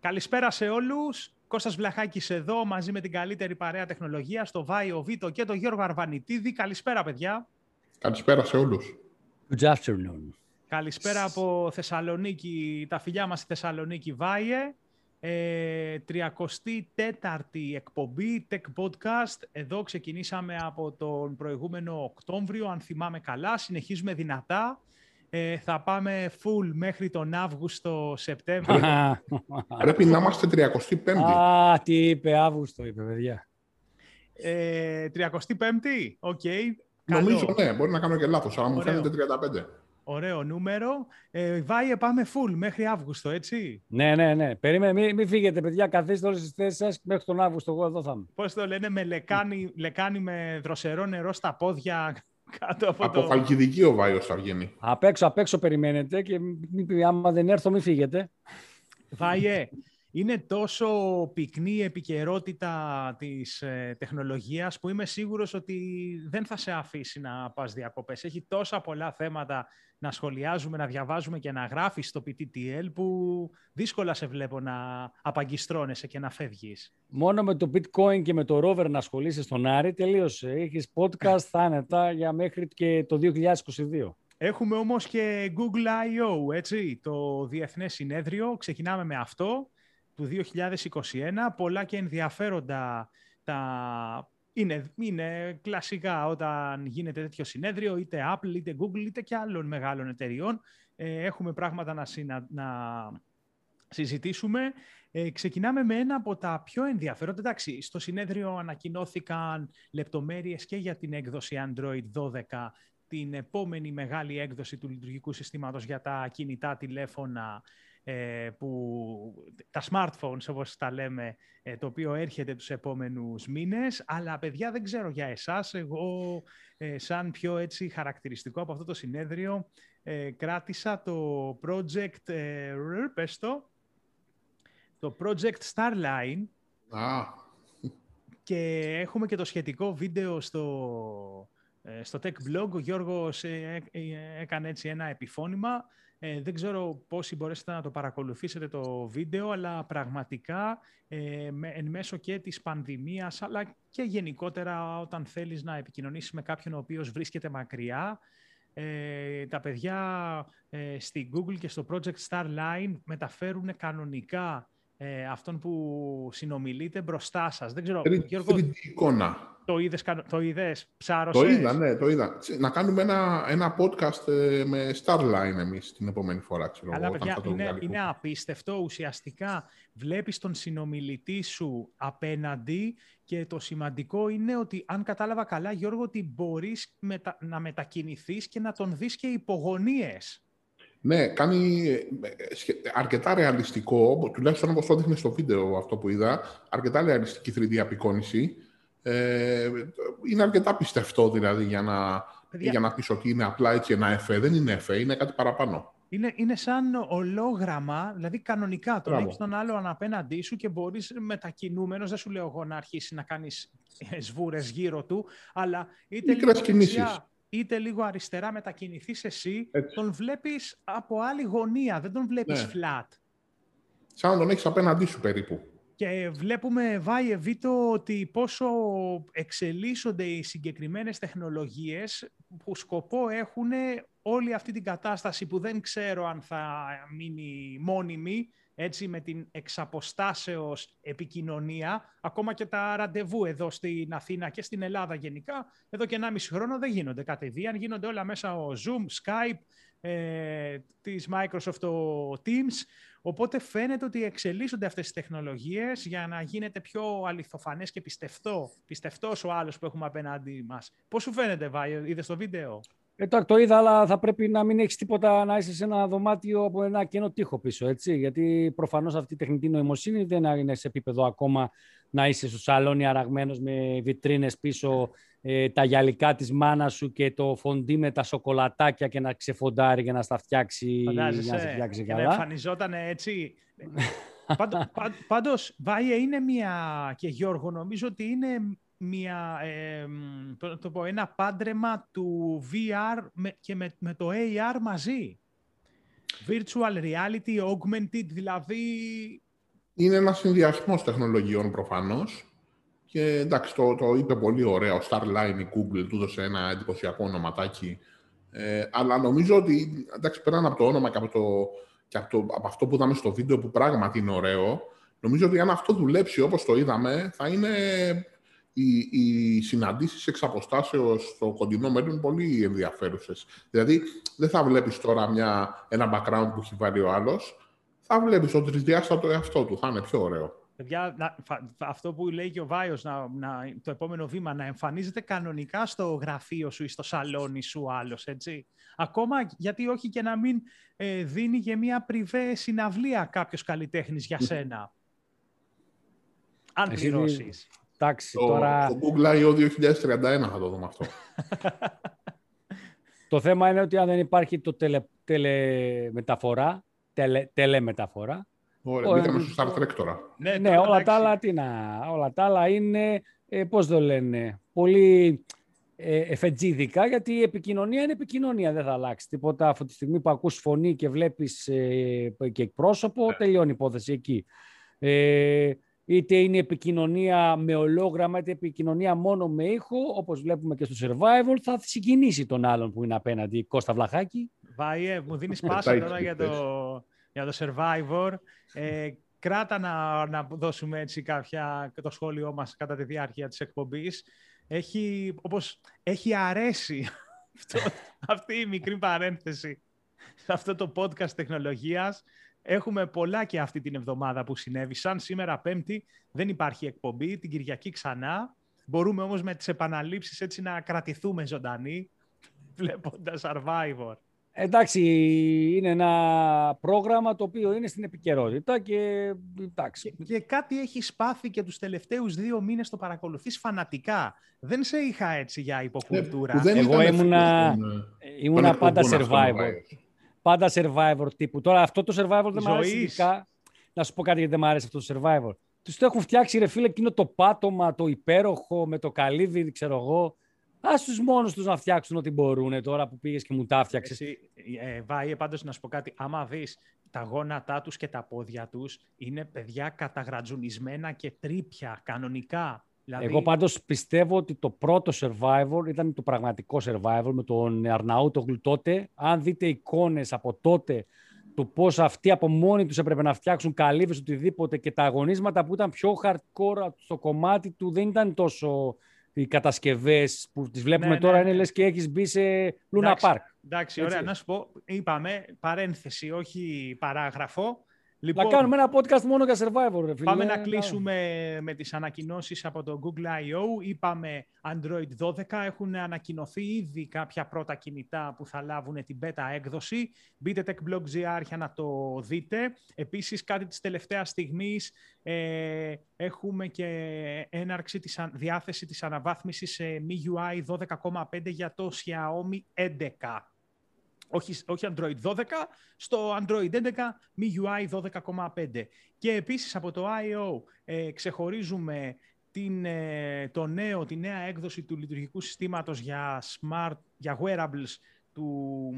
Καλησπέρα σε όλους. Κώστας Βλαχάκης εδώ, μαζί με την καλύτερη παρέα τεχνολογία, στο Βάιο Βίτο και τον Γιώργο Αρβανιτίδη. Καλησπέρα, παιδιά. Καλησπέρα σε όλους. Good afternoon. Καλησπέρα από Θεσσαλονίκη, τα φιλιά μας στη Θεσσαλονίκη Βάιε. Ε, 34η εκπομπή Tech Podcast. Εδώ ξεκινήσαμε από τον προηγούμενο Οκτώβριο, αν θυμάμαι καλά. Συνεχίζουμε δυνατά. Ε, θα πάμε full μέχρι τον Αύγουστο-Σεπτέμβριο. Πρέπει να είμαστε 35η. Α, τι είπε Αύγουστο, είπε, παιδιά. Ε, 35η, οκ. Νομίζω, ναι, μπορεί να κάνω και λάθος, αλλά μου Ωραίο. φαίνεται 35. Ωραίο νούμερο. Ε, Βάιε, πάμε full μέχρι Αύγουστο, έτσι. Ναι, ναι, ναι. Περίμενε, μην, μην φύγετε, παιδιά. Καθίστε όλες τις θέσεις σας μέχρι τον Αύγουστο. Εγώ εδώ θα είμαι. Πώς το λένε, με λεκάνη, λεκάνη με δροσερό νερό στα πόδια κάτω από, Από το... Χαλκιδική ο Βάιος θα βγαίνει. Απ' έξω, απ' έξω περιμένετε και μη- μη- άμα δεν έρθω, μην φύγετε. Βάιε, είναι τόσο πυκνή η επικαιρότητα της ε, τεχνολογίας που είμαι σίγουρος ότι δεν θα σε αφήσει να πας διακοπές. Έχει τόσα πολλά θέματα να σχολιάζουμε, να διαβάζουμε και να γράφεις στο PTTL που δύσκολα σε βλέπω να απαγκιστρώνεσαι και να φεύγεις. Μόνο με το bitcoin και με το rover να ασχολείσαι στον Άρη, τελείωσε. Έχεις podcast άνετα για μέχρι και το 2022. Έχουμε όμως και Google I.O., έτσι, το Διεθνές Συνέδριο. Ξεκινάμε με αυτό, του 2021. Πολλά και ενδιαφέροντα τα... Είναι, είναι κλασικά όταν γίνεται τέτοιο συνέδριο, είτε Apple, είτε Google, είτε και άλλων μεγάλων εταιριών. Ε, έχουμε πράγματα να, συνα... να συζητήσουμε. Ε, ξεκινάμε με ένα από τα πιο ενδιαφέροντα. Εντάξει, στο συνέδριο ανακοινώθηκαν λεπτομέρειες και για την έκδοση Android 12 την επόμενη μεγάλη έκδοση του λειτουργικού συστήματος για τα κινητά τηλέφωνα, ε, που, τα smartphones όπως τα λέμε, ε, το οποίο έρχεται τους επόμενους μήνες. Αλλά παιδιά δεν ξέρω για εσάς, εγώ ε, σαν πιο έτσι χαρακτηριστικό από αυτό το συνέδριο ε, κράτησα το project, ε, ρ, πες το, το project Starline Α, και έχουμε και το σχετικό βίντεο στο, ε, στο Tech Blog. Ο Γιώργος ε, ε, ε, έκανε έτσι ένα επιφώνημα. Ε, δεν ξέρω πόσοι μπορέσετε να το παρακολουθήσετε το βίντεο, αλλά πραγματικά ε, με, εν μέσω και της πανδημίας, αλλά και γενικότερα όταν θέλεις να επικοινωνήσεις με κάποιον ο οποίος βρίσκεται μακριά, ε, τα παιδιά ε, στη Google και στο Project Starline μεταφέρουν κανονικά ε, αυτόν που συνομιλείτε μπροστά σας. Δεν ξέρω, 3D Γιώργο, 3D εικόνα. το είδες, κανο- το είδες, ψάρωσες; Το είδα, ναι, το είδα. Τσι, Να κάνουμε ένα, ένα podcast ε, με Starline εμείς την επόμενη φορά, ξέρω Αλλά εγώ, όταν παιδιά, θα το είναι, βγάλει. είναι απίστευτο. Ουσιαστικά βλέπεις τον συνομιλητή σου απέναντι και το σημαντικό είναι ότι, αν κατάλαβα καλά, Γιώργο, ότι μπορείς μετα- να μετακινηθείς και να τον δεις και υπογωνίες. Ναι, κάνει ε, σχε- αρκετά ρεαλιστικό, τουλάχιστον όπως το δείχνει στο βίντεο αυτό που είδα, αρκετά ρεαλιστική 3D απεικόνηση. Ε, είναι αρκετά πιστευτό δηλαδή για να, Παιδιά- για να πεις ότι είναι απλά έτσι ένα εφέ. Δεν είναι εφέ, είναι κάτι παραπάνω. Είναι, είναι σαν ολόγραμμα, δηλαδή κανονικά. Τον Μπράβο. έχεις τον άλλον απέναντί σου και μπορείς μετακινούμενος, δεν σου λέω εγώ να αρχίσεις να κάνεις ε, σβούρες γύρω του, αλλά είτε Μικρές λίγο κινήσεις. δεξιά, είτε λίγο αριστερά μετακινηθείς εσύ, Έτσι. τον βλέπεις από άλλη γωνία, δεν τον βλέπεις Ναι. flat. Σαν να τον έχεις απέναντί σου περίπου. Και βλέπουμε, Βάιε Βίτο, ότι πόσο εξελίσσονται οι συγκεκριμένες τεχνολογίες που σκοπό έχουν όλη αυτή την κατάσταση που δεν ξέρω αν θα μείνει μόνιμη, έτσι με την εξαποστάσεως επικοινωνία, ακόμα και τα ραντεβού εδώ στην Αθήνα και στην Ελλάδα γενικά, εδώ και 1,5 χρόνο δεν γίνονται κατηδίαν, γίνονται όλα μέσα ο Zoom, Skype, ε, της Microsoft το Teams, Οπότε φαίνεται ότι εξελίσσονται αυτές τις τεχνολογίες για να γίνεται πιο αληθοφανές και πιστευτό, πιστευτός ο άλλος που έχουμε απέναντι μας. Πώς σου φαίνεται, Βάιο, είδες το βίντεο; Ε, το, το είδα, αλλά θα πρέπει να μην έχεις τίποτα να είσαι σε ένα δωμάτιο από ένα κενό τείχο πίσω. Έτσι, γιατί προφανώς αυτή η τεχνητή νοημοσύνη δεν είναι σε επίπεδο ακόμα να είσαι στο σαλόνι αραγμένος με βιτρίνες πίσω, ε, τα γυαλικά της μάνας σου και το φοντί με τα σοκολατάκια και να ξεφοντάρει για να στα φτιάξει, για να σε Φαντάζεσαι φτιάξει και να καλά. εμφανιζόταν έτσι. Πάντω- πα- Πάντως, Βάιε, είναι μια, και Γιώργο, νομίζω ότι είναι μια, ε, μ, πώς να το πω, ένα πάντρεμα του VR με, και με, με το AR μαζί. Virtual reality, augmented, δηλαδή Είναι ένας συνδυασμός τεχνολογιών προφανώς. Και εντάξει, το, το είπε πολύ ωραία. Ο Starline η Google του έδωσε ένα εντυπωσιακό ονοματάκι. Ε, αλλά νομίζω ότι εντάξει, πέραν από το όνομα και, από, το, και από, το, από αυτό που είδαμε στο βίντεο που πράγματι είναι ωραίο, νομίζω ότι αν αυτό δουλέψει όπως το είδαμε, θα είναι οι, οι συναντήσεις εξ αποστάσεως στο κοντινό μέλλον πολύ ενδιαφέρουσες. Δηλαδή, δεν θα βλέπεις τώρα μια, ένα background που έχει βάλει ο άλλος, θα βλέπεις το τρισδιάστατο εαυτό του, θα είναι πιο ωραίο. Παιδιά, να, αυτό που λέει και ο Βάιος, να, να, το επόμενο βήμα, να εμφανίζεται κανονικά στο γραφείο σου ή στο σαλόνι σου άλλος, έτσι. Ακόμα γιατί όχι και να μην ε, δίνει και μια πριβέ συναυλία κάποιος καλλιτέχνης για σένα. Αν πληρώσεις. Εντάξει, τώρα... Το Google I.O. 2031 θα το δούμε αυτό. το θέμα είναι ότι αν δεν υπάρχει το τελε, τελεμεταφορά, τελε, τελεμεταφορά, Ωραία, μπήκαμε στο Star Trek τώρα. Ναι, ναι όλα, τα άλλα, τι να, όλα τα άλλα είναι, ε, πώς το λένε, πολύ ε, εφετζίδικα, γιατί η επικοινωνία είναι επικοινωνία, δεν θα αλλάξει τίποτα. Από τη στιγμή που ακούς φωνή και βλέπεις ε, και εκπρόσωπο, ναι. τελειώνει η υπόθεση εκεί. Ε, είτε είναι επικοινωνία με ολόγραμμα, είτε επικοινωνία μόνο με ήχο, όπως βλέπουμε και στο Survival, θα συγκινήσει τον άλλον που είναι απέναντι. Κώστα Βλαχάκη. Βάιε, μου δίνεις πάσα τώρα για το, για το Survivor. Ε, κράτα να, να δώσουμε έτσι κάποια, το σχόλιο μας κατά τη διάρκεια της εκπομπής. Έχει, όπως, έχει αρέσει αυτή η μικρή παρένθεση σε αυτό το podcast τεχνολογίας. Έχουμε πολλά και αυτή την εβδομάδα που συνέβησαν. Σήμερα Πέμπτη δεν υπάρχει εκπομπή, την Κυριακή ξανά. Μπορούμε όμως με τις επαναλήψεις έτσι να κρατηθούμε ζωντανοί βλέποντας Survivor. Εντάξει, είναι ένα πρόγραμμα το οποίο είναι στην επικαιρότητα και εντάξει. Και, κάτι έχει σπάθει και τους τελευταίους δύο μήνες το παρακολουθείς φανατικά. Δεν σε είχα έτσι για υποκουλτούρα. Ε, Εγώ ήμουνα, ήμουνα πάντα survivor. Πάντα survivor τύπου. Τώρα αυτό το survivor δεν μου αρέσει ειδικά. Να σου πω κάτι γιατί δεν μου αρέσει αυτό το survivor. Τους το έχουν φτιάξει ρε φίλε εκείνο το πάτωμα, το υπέροχο με το καλύβι, ξέρω εγώ. Α τους μόνους τους να φτιάξουν ό,τι μπορούν τώρα που πήγες και μου τα φτιάξε. Ε, Βάιε, πάντως να σου πω κάτι. Άμα δεις τα γόνατά τους και τα πόδια τους, είναι παιδιά καταγρατζουνισμένα και τρίπια κανονικά. Δηλαδή... Εγώ πάντως πιστεύω ότι το πρώτο Survivor ήταν το πραγματικό Survivor με τον Αρναούτογλου τότε. Αν δείτε εικόνες από τότε του πώς αυτοί από μόνοι τους έπρεπε να φτιάξουν καλύβες οτιδήποτε και τα αγωνίσματα που ήταν πιο hardcore στο κομμάτι του δεν ήταν τόσο οι κατασκευές που τις βλέπουμε ναι, τώρα ναι. είναι λες και έχεις μπει σε Luna Park. Εντάξει, ωραία. Να σου πω, είπαμε, παρένθεση, όχι παράγραφο. Λοιπόν, να κάνουμε ένα podcast μόνο για Survivor. Ρε, φίλε. Πάμε να κλείσουμε με τις ανακοινώσεις από το Google I.O. Είπαμε Android 12. Έχουν ανακοινωθεί ήδη κάποια πρώτα κινητά που θα λάβουν την beta έκδοση. Μπείτε techblog.gr για να το δείτε. Επίσης κάτι της τελευταίας στιγμής ε, έχουμε και έναρξη της διάθεση της αναβάθμισης σε MIUI 12,5 για το Xiaomi 11 όχι, όχι Android 12, στο Android 11 MIUI 12,5. Και επίσης από το I.O. Ε, ξεχωρίζουμε την, ε, το νέο, τη νέα έκδοση του λειτουργικού συστήματος για smart, για wearables του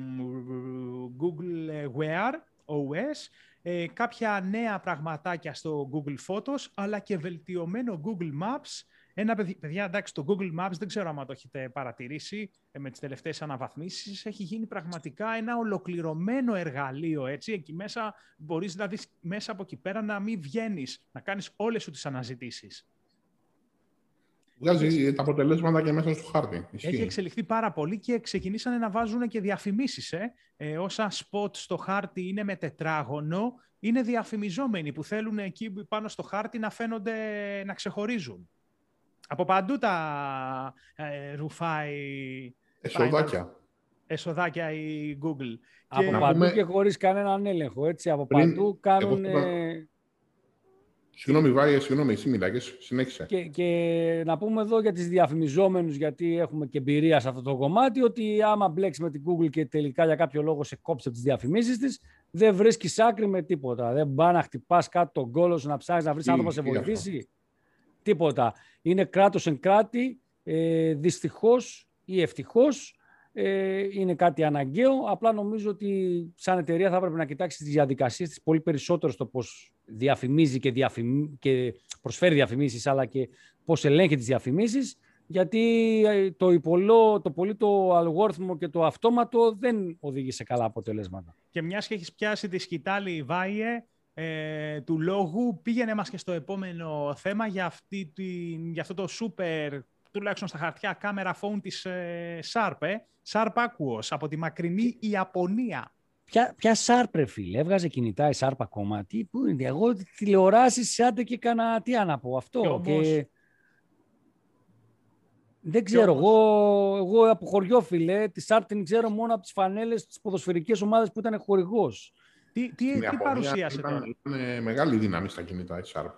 Google Wear OS, ε, κάποια νέα πραγματάκια στο Google Photos, αλλά και βελτιωμένο Google Maps ένα παιδιά, εντάξει, το Google Maps δεν ξέρω αν το έχετε παρατηρήσει ε, με τις τελευταίες αναβαθμίσεις. Έχει γίνει πραγματικά ένα ολοκληρωμένο εργαλείο, έτσι. Εκεί μέσα μπορείς δηλαδή μέσα από εκεί πέρα να μην βγαίνεις, να κάνεις όλες σου τις αναζητήσεις. Βγάζει τα αποτελέσματα και μέσα στο χάρτη. Έχει εξελιχθεί πάρα πολύ και ξεκινήσανε να βάζουν και διαφημίσεις. Ε. Ε, όσα spot στο χάρτη είναι με τετράγωνο, είναι διαφημιζόμενοι που θέλουν εκεί πάνω στο χάρτη να φαίνονται, να ξεχωρίζουν. Από παντού τα ε, ρουφάει... Εσοδάκια. Εσοδάκια η Google. Από και... παντού και χωρίς κανέναν έλεγχο, έτσι. Από Πριν... παντού κάνουν... Συγγνώμη, Βάη, συγγνώμη, εσύ μιλάγες, συνέχισε. Και, και να πούμε εδώ για τις διαφημιζόμενους, γιατί έχουμε και εμπειρία σε αυτό το κομμάτι, ότι άμα μπλέξεις με την Google και τελικά για κάποιο λόγο σε κόψει τις διαφημίσεις της, δεν βρίσκεις άκρη με τίποτα. Δεν πάει να χτυπάς κάτω τον κόλο σου, να ψάχνεις να βρεις άνθρωπο να σε βοηθήσει. Τίποτα. Είναι κράτος εν κράτη, ε, δυστυχώς ή ευτυχώς, ε, είναι κάτι αναγκαίο. Απλά νομίζω ότι σαν εταιρεία θα έπρεπε να κοιτάξεις τις διαδικασίες της πολύ περισσότερο στο πώς διαφημίζει και, διαφημί... και προσφέρει διαφημίσεις, αλλά και πώς ελέγχει τις διαφημίσεις, γιατί ε, το υπολό, το πολύ το αλγόριθμο και το αυτόματο δεν οδηγεί σε καλά αποτελέσματα. Και μιας και έχεις πιάσει τη σκητάλη, Βάιε, ε, του λόγου, πήγαινε μας και στο επόμενο θέμα για, αυτή, για αυτό το super τουλάχιστον στα χαρτιά, κάμερα phone της ε, Sharp, ε. Sharp Aquos, από τη μακρινή Ιαπωνία. Ποια, ποια Sharp, ρε φίλε, έβγαζε κινητά η Sharp ακόμα; Τι, πού είναι, εγώ τηλεοράσεις, άντε και έκανα, τι να πω, αυτό. Και Δεν ξέρω, εγώ, εγώ από χωριό, φίλε, τη Sharp την ξέρω μόνο από τις φανέλες της ποδοσφαιρικές ομάδες που ήταν χορηγός. Τι, τι, τι παρουσίασε ήταν, Ήταν μεγάλη δύναμη στα κινητά η Sharp.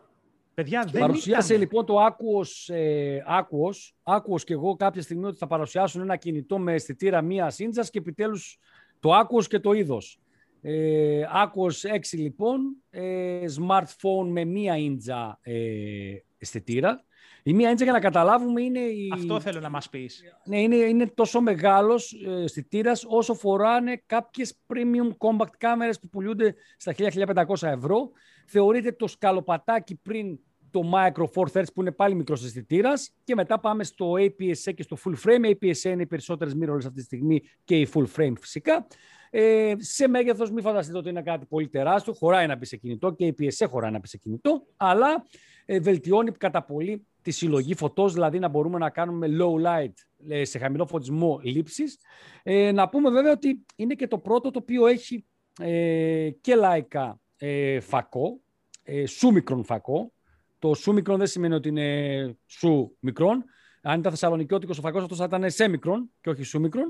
Παιδιά, δεν Παρουσίασε λοιπόν το Aquos, ε, Aquos, Aquos και εγώ κάποια στιγμή ότι θα παρουσιάσουν ένα κινητό με αισθητήρα μία ίντζας και επιτέλους το Aquos και το είδος. Ε, Aquos 6 λοιπόν, ε, smartphone με μία ίντζα ε, αισθητήρα. Η μία ίντζα για να καταλάβουμε είναι... Η... Αυτό θέλω να μας πεις. Ναι, είναι, είναι τόσο μεγάλος ε, αισθητήρας όσο φοράνε κάποιες premium compact κάμερες που πουλούνται στα 1500 ευρώ θεωρείται το σκαλοπατάκι πριν το Micro Four Thirds που είναι πάλι μικρός αισθητήρας και μετά πάμε στο APS-C και στο Full Frame. APS-C είναι οι περισσότερες mirrorless αυτή τη στιγμή και η Full Frame φυσικά. Ε, σε μέγεθος, μην φανταστείτε ότι είναι κάτι πολύ τεράστιο. Χωράει να πει σε κινητό και η APS-C χωράει να πει σε κινητό, αλλά ε, βελτιώνει κατά πολύ τη συλλογή φωτός, δηλαδή να μπορούμε να κάνουμε low light ε, σε χαμηλό φωτισμό λήψη. Ε, να πούμε βέβαια ότι είναι και το πρώτο το οποίο έχει ε, και λαϊκά ε, φακό, ε, σου μικρόν φακό. Το σου μικρόν δεν σημαίνει ότι είναι σου μικρόν. Αν ήταν θεσσαλονικιώτικος ο φακός, αυτός θα ήταν σε μικρόν και όχι σου μικρόν.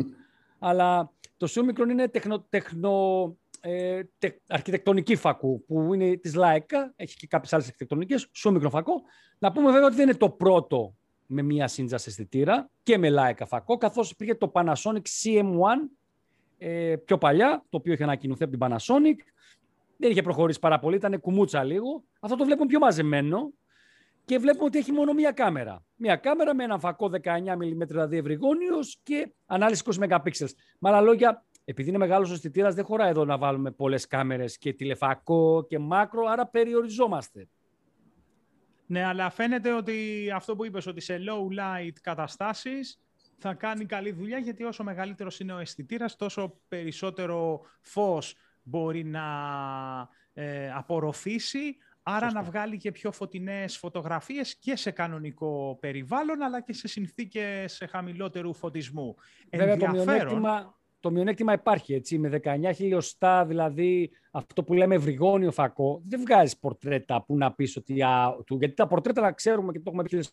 Αλλά το σου μικρόν είναι τεχνο, τεχνο, ε, τε, αρχιτεκτονική φακού που είναι της ΛΑΕΚΑ, έχει και κάποιες άλλες αρχιτεκτονικές, σου μικρόν φακό. Να πούμε βέβαια ότι δεν είναι το πρώτο με μία σύντζα αισθητήρα και με ΛΑΕΚΑ φακό, καθώς υπήρχε το Panasonic CM1 ε, πιο παλιά, το οποίο είχε ανακοινωθεί από την Panasonic δεν είχε προχωρήσει πάρα πολύ, ήταν κουμούτσα λίγο. Αυτό το βλέπουμε πιο μαζεμένο και βλέπουμε ότι έχει μόνο μία κάμερα. Μία κάμερα με ένα φακό 19 mm δηλαδή ευρυγόνιο και ανάλυση 20 MP. Με άλλα λόγια, επειδή είναι μεγάλος ο αισθητήρας, δεν χωράει εδώ να βάλουμε πολλές κάμερες και τηλεφακό και μάκρο, άρα περιοριζόμαστε. Ναι, αλλά φαίνεται ότι αυτό που είπες, ότι σε low light καταστάσεις θα κάνει καλή δουλειά, γιατί όσο μεγαλύτερος είναι ο αισθητήρας, τόσο περισσότερο φως μπορεί να ε, απορροφήσει, άρα να βγάλει και πιο φωτεινές φωτογραφίες και σε κανονικό περιβάλλον, αλλά και σε συνθήκες χαμηλότερου φωτισμού. Βέβαια, το μειονέκτημα, το μειονέκτημα υπάρχει, έτσι, με 19 χιλιοστά, δηλαδή αυτό που λέμε ευρυγόνιο φακό, δεν βγάζεις πορτρέτα που να πεις ότι... Α, του, γιατί τα πορτρέτα, να ξέρουμε και το έχουμε πει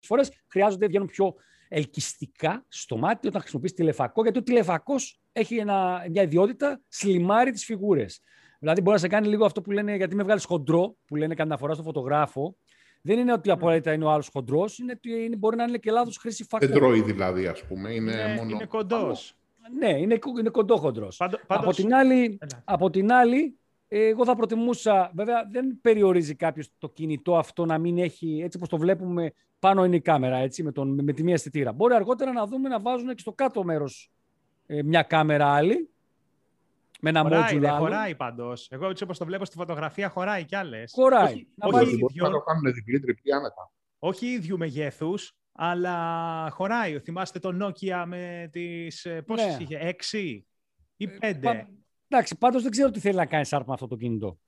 φορές, χρειάζονται, βγαίνουν πιο ελκυστικά στο μάτι όταν χρησιμοποιείς τηλεφακό, γιατί ο τηλεφακός έχει ένα, μια ιδιότητα σλιμάρει τις φιγούρες. Δηλαδή μπορεί να σε κάνει λίγο αυτό που λένε, γιατί με βγάλεις χοντρό, που λένε κατά φορά στο φωτογράφο. Δεν είναι ότι απαραίτητα είναι ο άλλος χοντρός, είναι ότι είναι, μπορεί να είναι και λάθος χρήση φακού. Δεν τρώει δηλαδή, ας πούμε. Είναι, είναι, μόνο... είναι κοντός. Ναι, είναι, είναι κοντό χοντρό. Από, την άλλη, από την άλλη, εγώ θα προτιμούσα, βέβαια δεν περιορίζει κάποιος το κινητό αυτό να μην έχει, έτσι όπως το βλέπουμε, πάνω είναι η κάμερα, έτσι, με, τον, με τη μία αισθητήρα. Μπορεί αργότερα να δούμε να βάζουν και στο κάτω μέρος ε, μια κάμερα άλλη, με ένα χωράει, module άλλο. Χωράει πάντως. Εγώ έτσι όπως το βλέπω στη φωτογραφία, χωράει κι άλλες. Χωράει. Όχι, να όχι, βάλει... ίδιο, να το κάνουν διπλή τριπλή άνετα. όχι ίδιου μεγέθους, αλλά χωράει. Θυμάστε το Nokia με τις. Πόσες Ναι. είχε, 6 ή 5. Ε, πα- Εντάξει, πάντως δεν ξέρω τι θέλει να κάνει Sharp με αυτό το κινητό.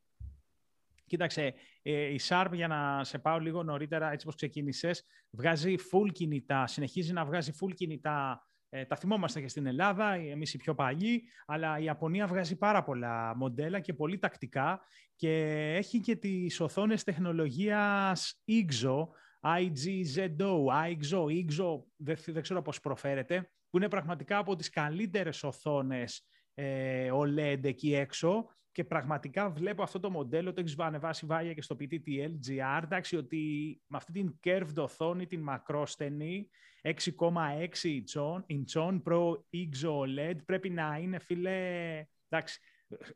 Κοίταξε, ε, η Sharp, για να σε πάω λίγο νωρίτερα, έτσι όπως ξεκίνησες, βγάζει full κινητά, συνεχίζει να βγάζει full κινητά. Ε, τα θυμόμαστε και στην Ελλάδα, εμείς οι πιο παλιοί, αλλά η Ιαπωνία βγάζει πάρα πολλά μοντέλα και πολύ τακτικά και έχει και τις οθόνες τεχνολογίας IGZO, IGZO, IGZO, IGZO, δεν, δεν ξέρω πώς προφέρεται, που είναι πραγματικά από τις καλύτερες οθόνες ε, OLED εκεί έξω και πραγματικά βλέπω αυτό το μοντέλο, το έχεις ανεβάσει βάλια και στο PTTL GR, εντάξει, ότι με αυτή την curved οθόνη, την μακρόστενη, 6,6 inchών, inchών Pro IGZO OLED, πρέπει να είναι, φίλε, εντάξει,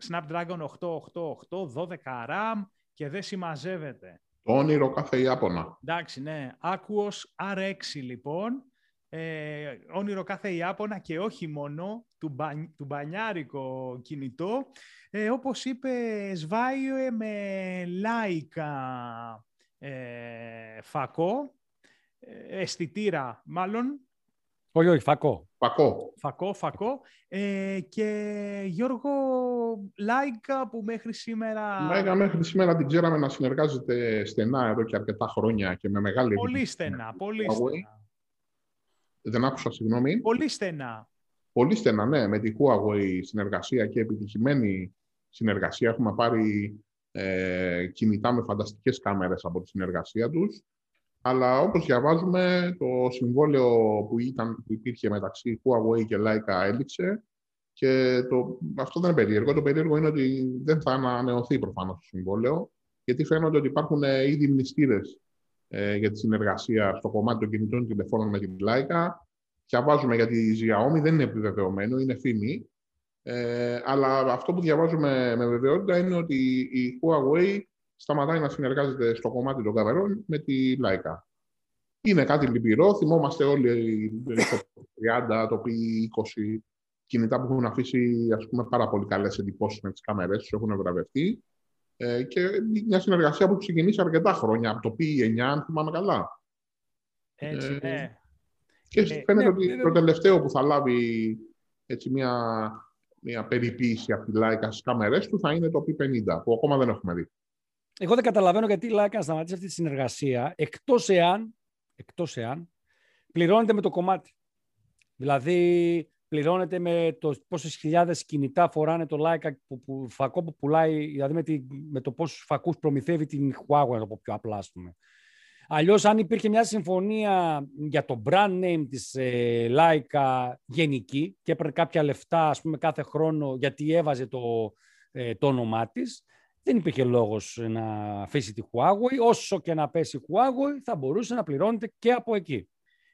Snapdragon 888, 12 RAM και δεν συμμαζεύεται. Το όνειρο κάθε Ιάπωνα. Εντάξει, ναι. Aquos RX, λοιπόν. ε, όνειρο κάθε Ιάπωνα και όχι μόνο, του, του μπανιάρικο κινητό. Ε, όπως είπε, σβάει με λάικα ε, φακό, ε, αισθητήρα μάλλον. Όχι, όχι, φακό. Φακό. Φακό, φακό. Ε, και Γιώργο, Λάικα που μέχρι σήμερα... Λάικα μέχρι σήμερα την ξέραμε να συνεργάζεται στενά εδώ και αρκετά χρόνια και με μεγάλη... Πολύ στενά, πολύ στενά. Δεν άκουσα, συγγνώμη. Πολύ στενά. Πολύ στενά, ναι. Με τη Huawei συνεργασία και επιτυχημένη συνεργασία. Έχουμε πάρει ε, κινητά με φανταστικές κάμερες από τη συνεργασία τους. Αλλά όπως διαβάζουμε, το συμβόλαιο που, ήταν, που υπήρχε μεταξύ Huawei και Leica έληξε και το, αυτό δεν είναι περίεργο. Το περίεργο είναι ότι δεν θα ανανεωθεί προφανώς το συμβόλαιο γιατί φαίνονται ότι υπάρχουν ε, ήδη μνηστήρες ε, για τη συνεργασία στο κομμάτι των κινητών τηλεφώνων με την Leica. Διαβάζουμε για τη Xiaomi, δεν είναι επιβεβαιωμένο, είναι φήμη. Ε, αλλά αυτό που διαβάζουμε με βεβαιότητα είναι ότι η Huawei σταματάει να συνεργάζεται στο κομμάτι των καβερών με τη Leica. Είναι κάτι λυπηρό. Θυμόμαστε όλοι το 30, το P20 κινητά που έχουν αφήσει ας πούμε, πάρα πολύ καλές εντυπώσεις με τις κάμερες τους, έχουν βραβευτεί. Ε, και μια συνεργασία που ξεκινήσει αρκετά χρόνια, από το P9, αν θυμάμαι καλά. Έτσι, ε, ναι. Και ε, φαίνεται ναι, ότι το τελευταίο που θα λάβει έτσι, μια, μια περιποίηση από τη Leica στις κάμερες του θα είναι το P50, που ακόμα δεν έχουμε δει. Εγώ δεν καταλαβαίνω γιατί η Leica να σταματήσει αυτή τη συνεργασία, εκτός εάν, εκτός εάν πληρώνεται με το κομμάτι. Δηλαδή, πληρώνεται με το πόσες χιλιάδες κινητά φοράνε το Leica που, που, φακό που πουλάει, δηλαδή με, τη, με το πόσους φακούς προμηθεύει την Huawei, να το πω πιο απλά, ας πούμε. Αλλιώς, αν υπήρχε μια συμφωνία για το brand name της ε, Leica γενική και έπαιρνε κάποια λεφτά, ας πούμε, κάθε χρόνο γιατί έβαζε το, ε, το όνομά της, δεν υπήρχε λόγος να αφήσει τη Huawei. Όσο και να πέσει η Huawei, θα μπορούσε να πληρώνεται και από εκεί.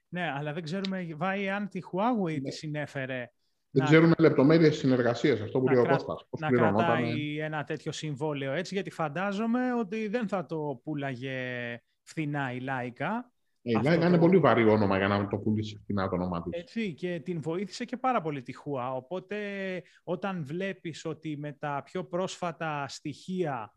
Ναι, αλλά δεν ξέρουμε, Βάη, αν τη Huawei ναι. τη συνέφερε. Δεν να... ξέρουμε λεπτομέρειες συνεργασίας, αυτό που λέει ο Κώστας. να κρατάει ένα τέτοιο συμβόλαιο έτσι, γιατί φαντάζομαι ότι δεν θα το πουλάγε φθηνά η Λάικα. Η Λάικα είναι πολύ βαρύ όνομα για να το πουλήσει φθηνά το όνομά της. Έτσι, και την βοήθησε και πάρα πολύ τη Χουά. Οπότε, όταν βλέπεις ότι με τα πιο πρόσφατα στοιχεία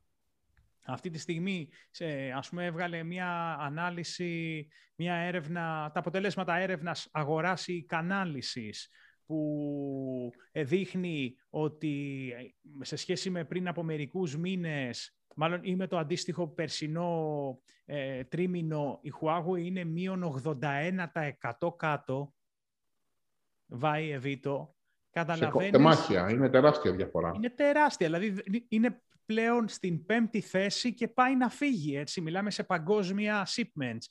αυτή τη στιγμή, σε, ας πούμε, έβγαλε μια ανάλυση, μια έρευνα, τα αποτελέσματα έρευνας αγοράς ή κανάλυσης, που δείχνει ότι σε σχέση με πριν από μερικούς μήνες, μάλλον ή με το αντίστοιχο περσινό ε, τρίμηνο, η Huawei είναι μείον 81% κάτω, βάει ευήτο. Καταλαβαίνεις... Σε είναι τεράστια διαφορά. Είναι τεράστια, δηλαδή είναι πλέον στην πέμπτη θέση και πάει να φύγει. Έτσι. Μιλάμε σε παγκόσμια shipments.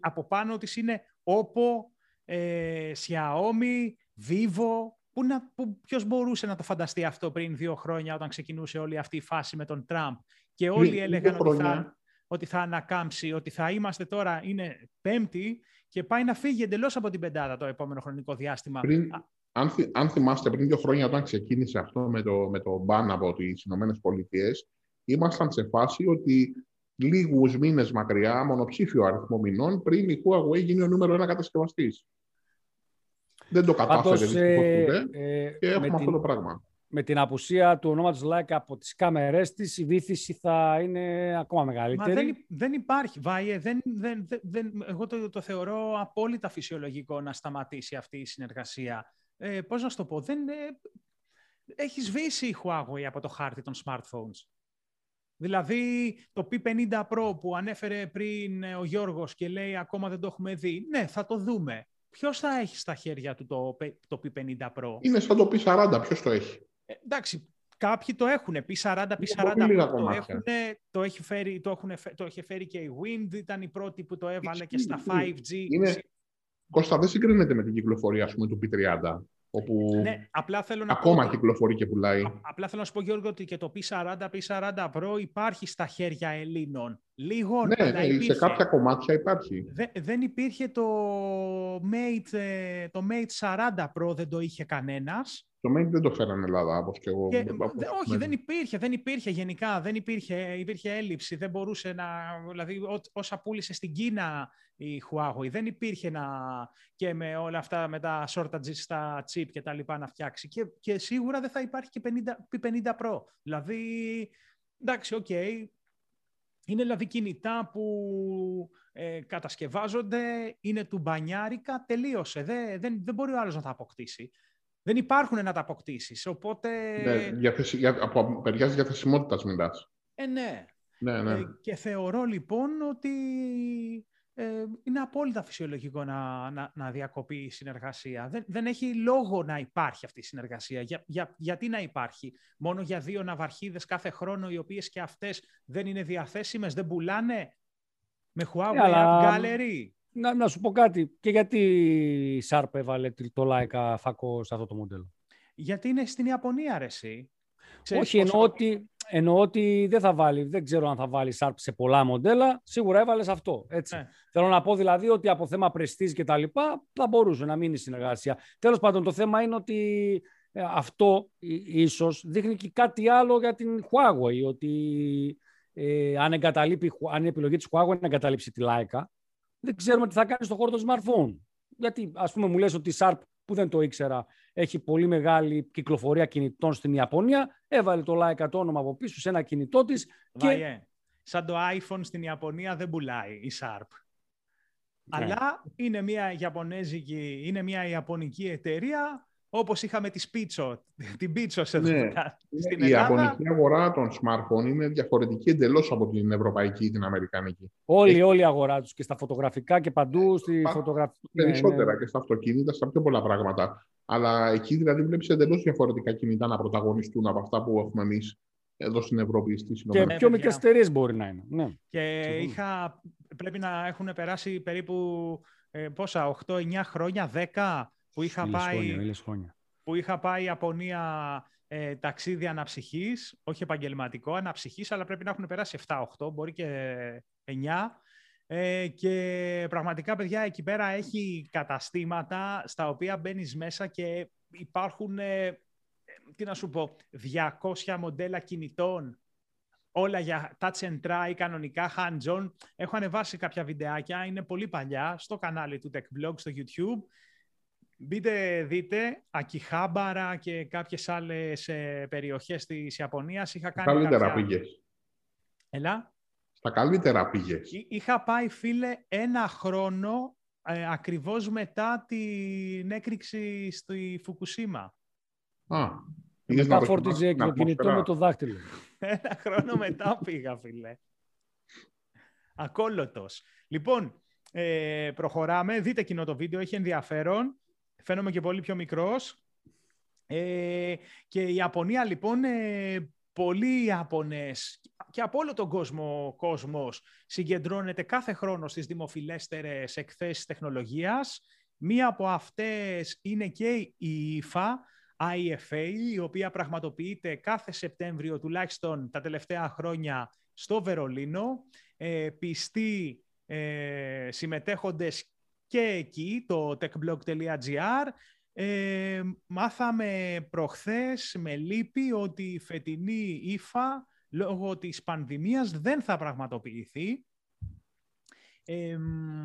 Από πάνω της είναι Oppo, ε, Xiaomi, Vivo. Πού να, που, ποιος μπορούσε να το φανταστεί αυτό πριν δύο χρόνια όταν ξεκινούσε όλη αυτή η φάση με τον Τραμπ; Και όλοι έλεγαν ότι θα, ότι θα ανακάμψει, ότι θα είμαστε τώρα, είναι πέμπτη και πάει να φύγει εντελώς από την πεντάδα το επόμενο χρονικό διάστημα αν, αν θυμάστε πριν δύο χρόνια όταν ξεκίνησε αυτό με το, με το ban από τις Ηνωμένες Πολιτείες, ήμασταν σε φάση ότι λίγους μήνες μακριά, μονοψήφιο αριθμό μηνών, πριν η Huawei γίνει ο νούμερο ένα κατασκευαστής. Δεν το κατάφερε δυστυχώς ε, ε, και έχουμε αυτό το πράγμα. Με την απουσία του ονόματος Leica από τις κάμερές της, η βήθηση θα είναι ακόμα μεγαλύτερη. Μα δεν, δεν υπάρχει, Βάιε. Δεν, δεν, δεν, εγώ το, το θεωρώ απόλυτα φυσιολογικό να σταματήσει αυτή η συνεργασία ε, πώς να σου το πω, δεν, ε, έχει σβήσει η Huawei από το χάρτη των smartphones. Δηλαδή το P50 Pro που ανέφερε πριν ε, ο Γιώργος και λέει ακόμα δεν το έχουμε δει. Ναι, θα το δούμε. Ποιος θα έχει στα χέρια του το, το P50 Pro; Είναι σαν το P40, ποιος το έχει; Ε, εντάξει, κάποιοι το έχουν. P40, P40 Pro το, έχουν, το, έχει φέρει, το, έχουν, το έχει φέρει και η Wind, ήταν η πρώτη που το έβαλε και στα 5G. Είναι, Κώστα, δεν συγκρίνεται με την κυκλοφορία ας πούμε, του P30. Όπου ναι, απλά θέλω να ακόμα πω, κυκλοφορεί και πουλάει. απλά θέλω να σου πω, Γιώργο, ότι και το P40, P40 Pro υπάρχει στα χέρια Ελλήνων. Λίγο, ναι, ναι σε κάποια κομμάτια υπάρχει. Δε, δεν υπήρχε το Mate, ε, το Mate 40 Pro, δεν το είχε κανένας. Το Mate δεν το φέραν Ελλάδα, όπως και εγώ. Και, δε, όχι, δεν υπήρχε, δεν υπήρχε γενικά, δεν υπήρχε, υπήρχε έλλειψη, δεν μπορούσε να, δηλαδή ό, όσα πούλησε στην Κίνα η Huawei, δεν υπήρχε να, και με όλα αυτά, με τα shortages στα chip και τα λοιπά να φτιάξει και, και σίγουρα δεν θα υπάρχει και 50, P50 Pro. Δηλαδή, εντάξει, οκ, okay, είναι δηλαδή κινητά που ε, κατασκευάζονται, είναι του μπανιάρικα, τελείωσε. Δεν, δεν, δεν μπορεί ο άλλος να τα αποκτήσει. Δεν υπάρχουν να τα αποκτήσεις. Οπότε. Ναι, για, για, από μεριάς διαθεσιμότητας μιλάς. Ε, ναι. ναι, ναι. Ε, και θεωρώ λοιπόν ότι ε, είναι απόλυτα φυσιολογικό να, να, να διακοπεί η συνεργασία. Δεν, δεν έχει λόγο να υπάρχει αυτή η συνεργασία. Για, για, γιατί να υπάρχει; Μόνο για δύο ναυαρχίδες κάθε χρόνο, οι οποίες και αυτές δεν είναι διαθέσιμες, δεν πουλάνε; Με Huawei App Gallery; Να, να σου πω κάτι. Και γιατί η Sharp έβαλε το Leica φακό σε αυτό το μοντέλο; Γιατί είναι στην Ιαπωνία, ρε, εσύ. Όχι, εννοώ, ότι, εννοώ ότι δεν θα βάλει, δεν ξέρω αν θα βάλει Sharp σε πολλά μοντέλα. Σίγουρα έβαλε αυτό. Έτσι. Ναι. Θέλω να πω δηλαδή ότι από θέμα πρεστής και τα λοιπά θα μπορούσε να μείνει συνεργασία. Τέλος πάντων, το θέμα είναι ότι ε, αυτό ίσως δείχνει και κάτι άλλο για την Huawei, ότι ε, αν, αν η επιλογή της Huawei να εγκαταλείψει τη Leica, δεν ξέρουμε τι θα κάνεις στον χώρο των smartphone. Γιατί, ας πούμε, μου λες ότι η Sharp, που δεν το ήξερα, έχει πολύ μεγάλη κυκλοφορία κινητών στην Ιαπωνία, έβαλε το Leica το όνομα από πίσω σε ένα κινητό της και... Σαν το iPhone στην Ιαπωνία δεν πουλάει η Sharp. Ναι. Αλλά είναι μια Ιαπωνέζικη, είναι μια Ιαπωνική εταιρεία όπως είχαμε τη Σπίτσο, την Πίτσο σε ναι. στην Η Ιαπωνική αγορά των smartphone είναι διαφορετική εντελώς από την ευρωπαϊκή ή την αμερικανική. Όλη, Έχει... όλη η αγορά τους και στα φωτογραφικά και παντού στη φωτογραφία. Περισσότερα ναι, ναι. και στα αυτοκίνητα, στα πιο πολλά πράγματα. Αλλά εκεί δηλαδή βλέπεις εντελώς διαφορετικά κινητά να πρωταγωνιστούν από αυτά που έχουμε εμείς εδώ στην Ευρώπη, στις Και πιο μικρές εταιρείες μπορεί να είναι. Ναι. Και είχα, πρέπει να έχουν περάσει περίπου ε, πόσα, 8-9 χρόνια, 10 που είχα, πάει, που είχα πάει Ιαπωνία ε, ταξίδι αναψυχής, όχι επαγγελματικό, αναψυχής, αλλά πρέπει να έχουν περάσει 7-8, μπορεί και 9. Ε, και πραγματικά, παιδιά, εκεί πέρα έχει καταστήματα στα οποία μπαίνεις μέσα και υπάρχουν, ε, τι να σου πω, 200 μοντέλα κινητών, όλα για touch and try, κανονικά, hands-on. Έχω ανεβάσει κάποια βιντεάκια, είναι πολύ παλιά, στο κανάλι του Tech Blog, στο YouTube. Μπείτε, δείτε, Ακιχάμπαρα και κάποιες άλλες ε, περιοχές της Ιαπωνίας. Είχα κάνει καλύτερα κάποια... πήγες. Έλα. Στα καλύτερα πήγες. Είχα πάει, φίλε, ένα χρόνο ε, ακριβώς μετά την έκρηξη στη Φουκουσίμα. Α, πήγες να φόρτιζε το κινητό με το δάχτυλο. ένα χρόνο μετά πήγα, φίλε. Ακόλωτος. Λοιπόν, ε, προχωράμε. Δείτε κοινό το βίντεο, έχει ενδιαφέρον φαίνομαι και πολύ πιο μικρός. Ε, και η Ιαπωνία λοιπόν, ε, πολλοί Ιαπωνές και από όλο τον κόσμο κόσμος συγκεντρώνεται κάθε χρόνο στις δημοφιλέστερες εκθέσεις τεχνολογίας. Μία από αυτές είναι και η IFA, IFA, η οποία πραγματοποιείται κάθε Σεπτέμβριο τουλάχιστον τα τελευταία χρόνια στο Βερολίνο. Ε, πιστοί ε, συμμετέχοντες και εκεί, το techblog.gr, ε, μάθαμε προχθές με λύπη ότι η φετινή ύφα λόγω της πανδημίας δεν θα πραγματοποιηθεί. Ε,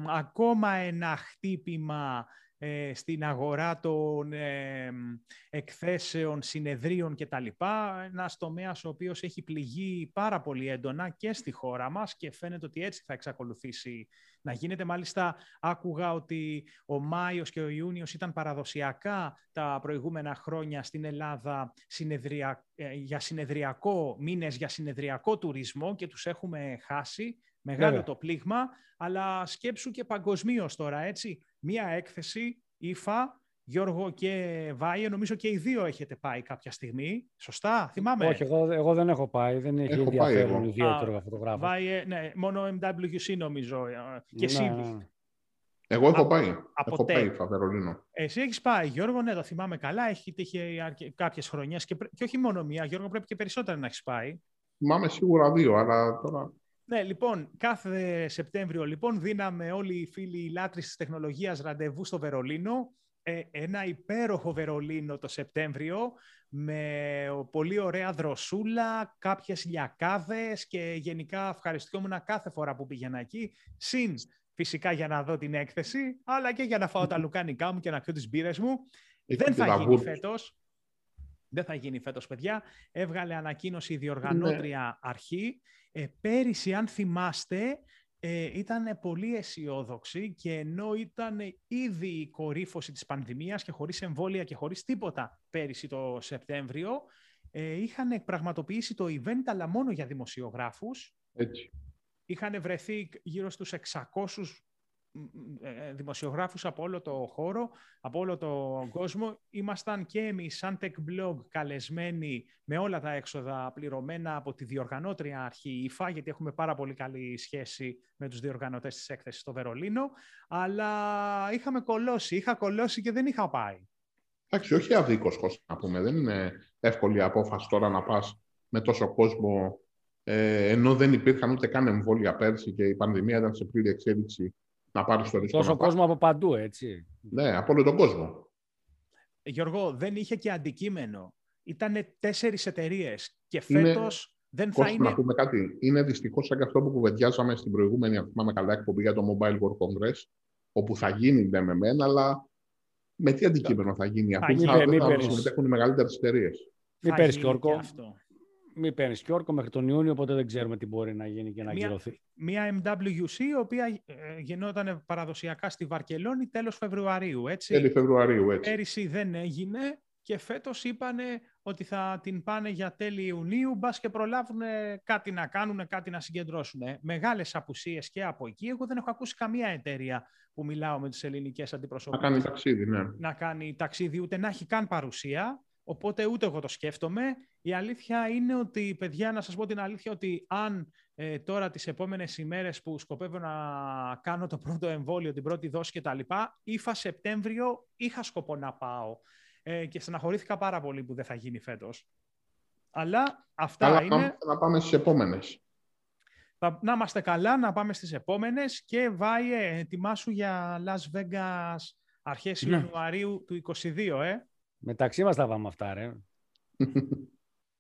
ακόμα ένα χτύπημα ε, στην αγορά των ε, εκθέσεων, συνεδρίων κτλ. Ένας τομέας ο οποίος έχει πληγεί πάρα πολύ έντονα και στη χώρα μας και φαίνεται ότι έτσι θα εξακολουθήσει να γίνεται. Μάλιστα, άκουγα ότι ο Μάιος και ο Ιούνιος ήταν παραδοσιακά τα προηγούμενα χρόνια στην Ελλάδα συνεδρια... Ε, για συνεδριακό, μήνες για συνεδριακό τουρισμό και τους έχουμε χάσει. Μεγάλο το πλήγμα, αλλά σκέψου και παγκοσμίως τώρα, έτσι. Μία έκθεση, ΙΦΑ, Γιώργο και Βάιε, νομίζω και οι δύο έχετε πάει κάποια στιγμή. Σωστά, θυμάμαι. Όχι, εγώ, εγώ δεν έχω πάει. Δεν έχει έχω ενδιαφέρον ιδιαίτερο φωτογράφο. Βάιε, ναι, μόνο MWC νομίζω. Ε, και εσύ. Ναι, ναι. Εγώ έχω πάει. Από έχω πάει, Φαβερολίνο. Εσύ έχεις πάει, Γιώργο, ναι, το θυμάμαι καλά. Έχει τύχει κάποιες χρονιές και, και όχι μόνο μία. Γιώργο, πρέπει και περισσότερα να έχεις πάει. Θυμάμαι σίγουρα δύο, αλλά τώρα ναι, λοιπόν, κάθε Σεπτέμβριο λοιπόν δίναμε όλοι οι φίλοι οι λάτρεις της τεχνολογίας ραντεβού στο Βερολίνο ε, ένα υπέροχο Βερολίνο το Σεπτέμβριο με πολύ ωραία δροσούλα, κάποιες λιακάδες και γενικά ευχαριστούμουν κάθε φορά που πήγαινα εκεί. Συν φυσικά για να δω την έκθεση, αλλά και για να φάω τα λουκάνικά μου και να πιω τις μπύρες μου. Δεν θα γίνει φέτος. Δεν θα γίνει φέτος, παιδιά. Έβγαλε ανακοίνωση η διοργανώτρια ναι. αρχή. Ε, πέρυσι, αν θυμάστε, ε, ήταν πολύ αισιόδοξη και ενώ ήταν ήδη η κορύφωση της πανδημίας και χωρίς εμβόλια και χωρίς τίποτα πέρυσι το Σεπτέμβριο, ε, είχαν πραγματοποιήσει το event αλλά μόνο για δημοσιογράφους. Έτσι. Είχαν βρεθεί γύρω στους 600 ε, δημοσιογράφους από όλο το χώρο, από όλο το κόσμο. Ήμασταν και εμείς σαν Tech Blog καλεσμένοι με όλα τα έξοδα πληρωμένα από τη διοργανώτρια αρχή ΙΦΑ, γιατί έχουμε πάρα πολύ καλή σχέση με τους διοργανωτές της έκθεσης στο Βερολίνο, αλλά είχαμε κολώσει, είχα κολώσει και δεν είχα πάει. Εντάξει, όχι αδίκως, να πούμε. Δεν είναι εύκολη απόφαση τώρα να πας με τόσο κόσμο, ε, ενώ δεν υπήρχαν ούτε καν εμβόλια πέρσι και η πανδημία ήταν σε πλήρη εξέλιξη να πάρεις το ρίσκο. Τόσο κόσμο από παντού, έτσι. Ναι, από όλο τον κόσμο. Γιώργο, δεν είχε και αντικείμενο. Ήταν τέσσερις εταιρείες και φέτος δεν θα είναι. Να πούμε κάτι. Είναι δυστυχώς σαν και αυτό που κουβεντιάζαμε στην προηγούμενη, αν θυμάμαι καλά, εκπομπή για το Mobile World Congress, όπου θα γίνει ναι με μένα, αλλά με τι αντικείμενο θα γίνει, αφού θα, θα συμμετέχουν οι μεγαλύτερες εταιρείες. Μην παίρνει και μην παίρνεις και όρκο μέχρι τον Ιούνιο, οπότε δεν ξέρουμε τι μπορεί να γίνει και να γυρωθεί. Μία MWC, η οποία ε, γινόταν παραδοσιακά στη Βαρκελόνη τέλος Φεβρουαρίου, έτσι. Τέλη Φεβρουαρίου, έτσι. Πέρυσι δεν έγινε και φέτος είπανε ότι θα την πάνε για τέλη Ιουνίου, μπας και προλάβουν κάτι να κάνουν, κάτι να συγκεντρώσουν. Μεγάλες απουσίες και από εκεί. Εγώ δεν έχω ακούσει καμία εταιρεία που μιλάω με τις ελληνικές αντιπροσωπείες. Να κάνει ταξίδι, ναι. Να κάνει ταξίδι, ούτε να έχει καν παρουσία. Οπότε ούτε εγώ το σκέφτομαι. Η αλήθεια είναι ότι, παιδιά, να σας πω την αλήθεια, ότι αν ε, τώρα τις επόμενες ημέρες που σκοπεύω να κάνω το πρώτο εμβόλιο, την πρώτη δόση κτλ. Ήφα Σεπτέμβριο, είχα σκοπό να πάω. Ε, και στεναχωρήθηκα πάρα πολύ που δεν θα γίνει φέτος. Αλλά αυτά Αλλά είναι... Να πάμε στις επόμενες. να είμαστε καλά, να πάμε στις επόμενες και Βάιε, ετοιμάσου για Las Vegas αρχές ναι. Ιανουαρίου του 2022, ε. Μεταξύ μας τα πάμε αυτά, ρε.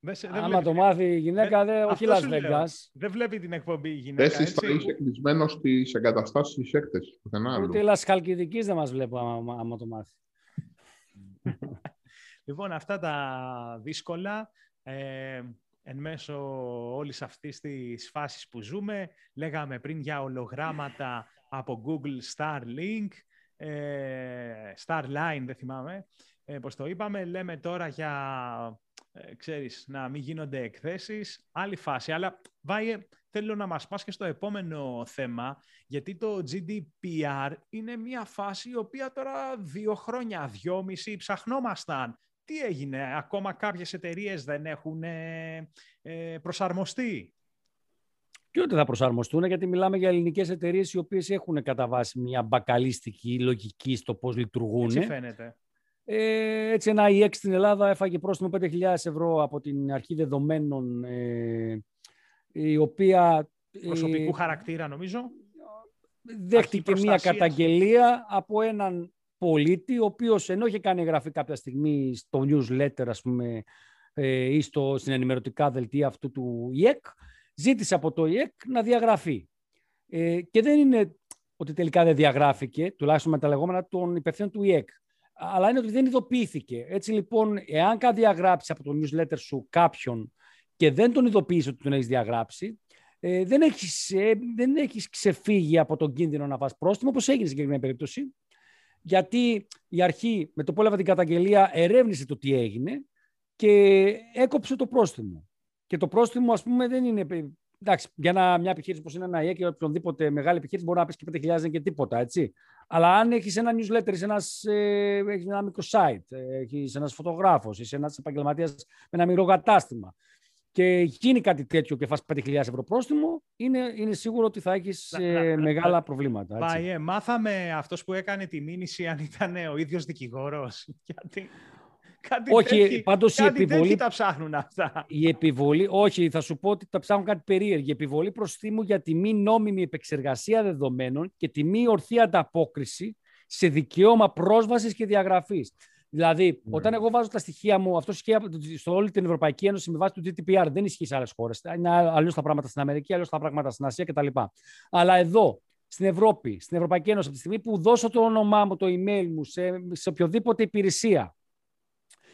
Δεν σε, δεν Άμα το μάθει η γυναίκα, δεν, όχι Las Vegas. Δεν βλέπει την εκπομπή η γυναίκα. Δεν θα είσαι κλεισμένο στις εγκαταστάσεις της έκθεση. Ούτε η Λασχαλκιδική δεν μας βλέπει άμα, το μάθει. λοιπόν, αυτά τα δύσκολα. Ε, εν μέσω όλης αυτής της φάσης που ζούμε, λέγαμε πριν για ολογράμματα από Google Starlink, ε, Starline δεν θυμάμαι, ε, πώς το είπαμε, λέμε τώρα για, ε, ξέρεις, να μην γίνονται εκθέσεις, άλλη φάση. Αλλά, Βάιε, θέλω να μας πας και στο επόμενο θέμα, γιατί το GDPR είναι μια φάση η οποία τώρα δύο χρόνια, δυόμιση ψαχνόμασταν. Τι έγινε, ακόμα κάποιες εταιρείες δεν έχουν ε, ε, προσαρμοστεί; Και ούτε θα προσαρμοστούν, γιατί μιλάμε για ελληνικές εταιρείες οι οποίες έχουν καταβάσει μια μπακαλίστικη λογική στο πώς λειτουργούν. Έτσι φαίνεται. Ε, έτσι ένα EX στην Ελλάδα έφαγε πρόστιμο 5.000 ευρώ από την αρχή δεδομένων ε, η οποία... Ε, Προσωπικού χαρακτήρα νομίζω. Δέχτηκε μια καταγγελία από έναν πολίτη ο οποίος ενώ είχε κάνει εγγραφή κάποια στιγμή στο newsletter ας πούμε ε, ή στο, στην ενημερωτικά δελτία αυτού του ΙΕΚ ζήτησε από το ΙΕΚ να διαγραφεί. Ε, και δεν είναι ότι τελικά δεν διαγράφηκε, τουλάχιστον με τα λεγόμενα των υπευθύνων του ΙΕΚ αλλά είναι ότι δεν ειδοποιήθηκε. Έτσι λοιπόν, εάν κάτι διαγράψει από το newsletter σου κάποιον και δεν τον ειδοποιήσει ότι τον έχεις διαγράψει, ε, δεν, έχεις, ε, δεν έχεις ξεφύγει από τον κίνδυνο να φας πρόστιμο, όπως έγινε στην συγκεκριμένη περίπτωση, γιατί η αρχή με το που έλαβε την καταγγελία ερεύνησε το τι έγινε και έκοψε το πρόστιμο. Και το πρόστιμο, ας πούμε, δεν είναι εντάξει, για ένα, μια επιχείρηση που είναι ένα ΙΕ και οποιονδήποτε μεγάλη επιχείρηση μπορεί να πεις και 5.000 δεν και τίποτα, έτσι. Αλλά αν έχεις ένα newsletter, είσαι ένας, ε, έχεις ένα μικρό site, ε, έχεις ένας φωτογράφος, είσαι ένας επαγγελματίας με ένα μικρό κατάστημα και γίνει κάτι τέτοιο και φας 5.000 ευρώ πρόστιμο, είναι, είναι σίγουρο ότι θα έχεις ε, μεγάλα προβλήματα. Έτσι. Ε, μάθαμε αυτός που έκανε τη μήνυση αν ήταν ο ίδιος δικηγόρος. Γιατί Κάτι όχι, πάντως η επιβολή. τα ψάχνουν αυτά. Η επιβολή, όχι, θα σου πω ότι τα ψάχνουν κάτι περίεργο. Η επιβολή προστίμου για τη μη νόμιμη επεξεργασία δεδομένων και τη μη ορθή ανταπόκριση σε δικαίωμα πρόσβασης και διαγραφής. Δηλαδή, ναι. όταν εγώ βάζω τα στοιχεία μου, αυτό ισχύει σε όλη την Ευρωπαϊκή Ένωση με βάση του GDPR, δεν ισχύει σε άλλες χώρες. Είναι αλλιώς τα πράγματα στην Αμερική, αλλιώς τα πράγματα στην Ασία κτλ. Αλλά εδώ, στην Ευρώπη, στην Ευρωπαϊκή Ένωση, από τη στιγμή που δώσω το όνομά μου, το email μου σε, σε οποιοδήποτε υπηρεσία,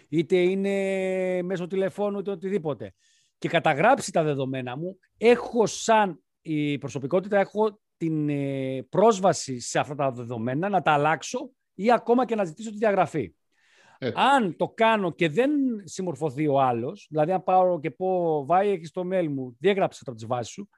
είτε είναι μέσω τηλεφώνου, είτε οτιδήποτε, και καταγράψει τα δεδομένα μου, έχω σαν η προσωπικότητα, έχω την ε, πρόσβαση σε αυτά τα δεδομένα να τα αλλάξω ή ακόμα και να ζητήσω τη διαγραφή. Αν το κάνω και δεν συμμορφωθεί ο άλλος, δηλαδή αν πάω και πω, βάει εκεί στο mail μου, διέγραψε το από τις βάσεις σου,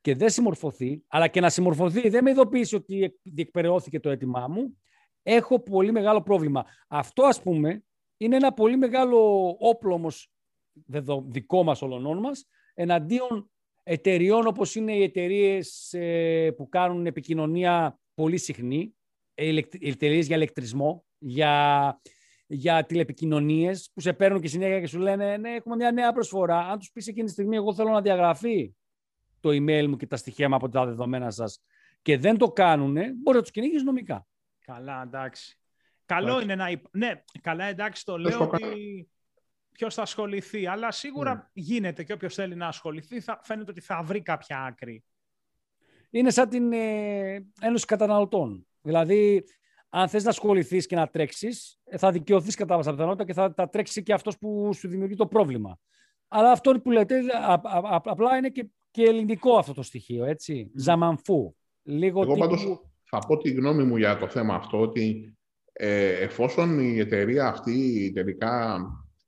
και δεν συμμορφωθεί, αλλά και να συμμορφωθεί δεν με ειδοποιήσει ότι διεκπαιρεώθηκε το αίτημά μου, έχω πολύ μεγάλο πρόβλημα. Αυτό, ας πούμε, είναι ένα πολύ μεγάλο όπλο όμως δικό μας όλων μας, εναντίον εταιριών όπως είναι οι εταιρείες ε, που κάνουν επικοινωνία πολύ συχνή, εταιρείες για ηλεκτρισμό, για για τηλεπικοινωνίες που σε παίρνουν και συνέχεια και σου λένε Ναι, έχουμε μια νέα προσφορά. Αν τους πεις εκείνη τη στιγμή, Εγώ θέλω να διαγραφεί το email μου και τα στοιχεία μου από τα δεδομένα σας και δεν το κάνουν, μπορεί να τους κυνηγήσεις νομικά. Καλά, εντάξει. Καλό είναι να. Ναι, καλά, εντάξει, το λέω ότι ποιος θα ασχοληθεί. Αλλά σίγουρα ναι. γίνεται και όποιος θέλει να ασχοληθεί, θα φαίνεται ότι θα βρει κάποια άκρη. Είναι σαν την ε, Ένωση Καταναλωτών. Δηλαδή, αν θες να ασχοληθείς και να τρέξεις, ε, θα δικαιωθείς κατά πάσα πιθανότητα και θα, θα τρέξει και αυτός που σου δημιουργεί το πρόβλημα. Αλλά αυτό που λέτε, απλά είναι και, και ελληνικό αυτό το στοιχείο, έτσι. Mm. Ζαμανφού. Λίγο Εγώ πάντως θα πω τη γνώμη μου για το θέμα αυτό, ότι ε, εφόσον η εταιρεία αυτή τελικά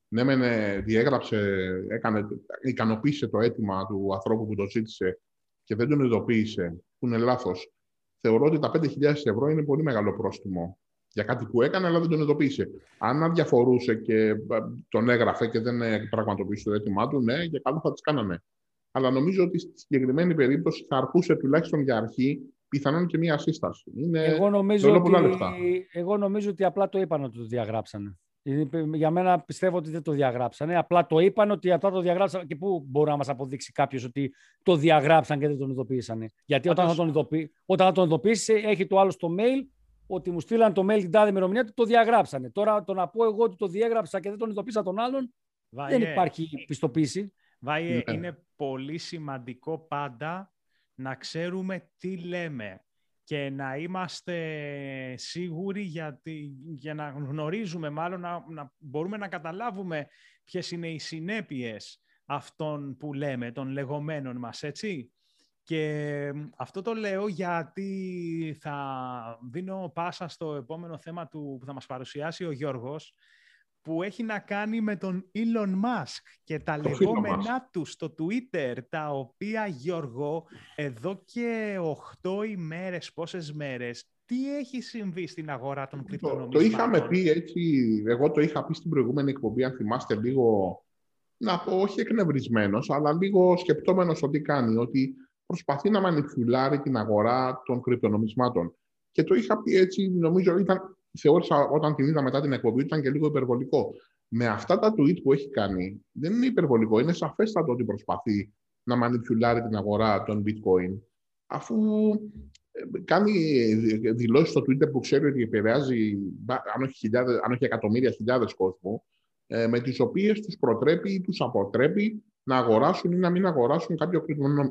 ναι, μεν ε, διέγραψε, έκανε, ικανοποίησε το αίτημα του ανθρώπου που το ζήτησε και δεν τον ειδοποίησε, που είναι λάθος, θεωρώ ότι τα 5.000 ευρώ είναι πολύ μεγάλο πρόστιμο για κάτι που έκανε, αλλά δεν τον ειδοποίησε. Αν αδιαφορούσε και ε, τον έγραφε και δεν πραγματοποιήσει το αίτημά του, ναι, για καλό θα τις κάνανε. Αλλά νομίζω ότι στη συγκεκριμένη περίπτωση θα αρκούσε τουλάχιστον για αρχή πιθανόν και μία σύσταση. Είναι εγώ, νομίζω ότι, εγώ νομίζω ότι απλά το είπαν ότι το διαγράψανε. Για μένα πιστεύω ότι δεν το διαγράψανε. Απλά το είπαν ότι αυτά το διαγράψαν. Και πού μπορεί να μας αποδείξει κάποιος ότι το διαγράψαν και δεν τον ειδοποίησαν. Γιατί όταν θα τον, ειδοποιήσει, όταν θα τον ειδοποιήσει, έχει το άλλο στο mail ότι μου στείλαν το mail την τάδε ημερομηνία το διαγράψανε. Τώρα το να πω εγώ ότι το διέγραψα και δεν τον ειδοποίησα τον άλλον, δεν υπάρχει πιστοποίηση. Βάιε, ναι. είναι πολύ σημαντικό πάντα να ξέρουμε τι λέμε και να είμαστε σίγουροι γιατί, για να γνωρίζουμε, μάλλον να, να μπορούμε να καταλάβουμε ποιες είναι οι συνέπειες αυτών που λέμε, των λεγόμενων μας, έτσι. Και αυτό το λέω γιατί θα δίνω πάσα στο επόμενο θέμα του, που θα μας παρουσιάσει ο Γιώργος, που έχει να κάνει με τον Elon Musk και τα λεγόμενά του στο Twitter, τα οποία, Γιώργο, εδώ και 8 ημέρες, πόσες μέρες, τι έχει συμβεί στην αγορά των κρυπτονομισμάτων. Το, το είχαμε πει έτσι, εγώ το είχα πει στην προηγούμενη εκπομπή, αν θυμάστε λίγο, να πω όχι εκνευρισμένος, αλλά λίγο σκεπτόμενος ότι κάνει, ότι προσπαθεί να μανιφιουλάρει την αγορά των κρυπτονομισμάτων. Και το είχα πει έτσι, νομίζω ήταν θεώρησα όταν την είδα μετά την εκπομπή ήταν και λίγο υπερβολικό. Με αυτά τα tweet που έχει κάνει, δεν είναι υπερβολικό. Είναι σαφέστατο ότι προσπαθεί να μανιπιουλάρει την αγορά των bitcoin, αφού ε, κάνει δηλώσεις στο Twitter που ξέρει ότι επηρεάζει, αν όχι, χιλιάδες, αν όχι εκατομμύρια χιλιάδες κόσμου, ε, με τις οποίες τους προτρέπει ή τους αποτρέπει να αγοράσουν ή να μην αγοράσουν κάποιο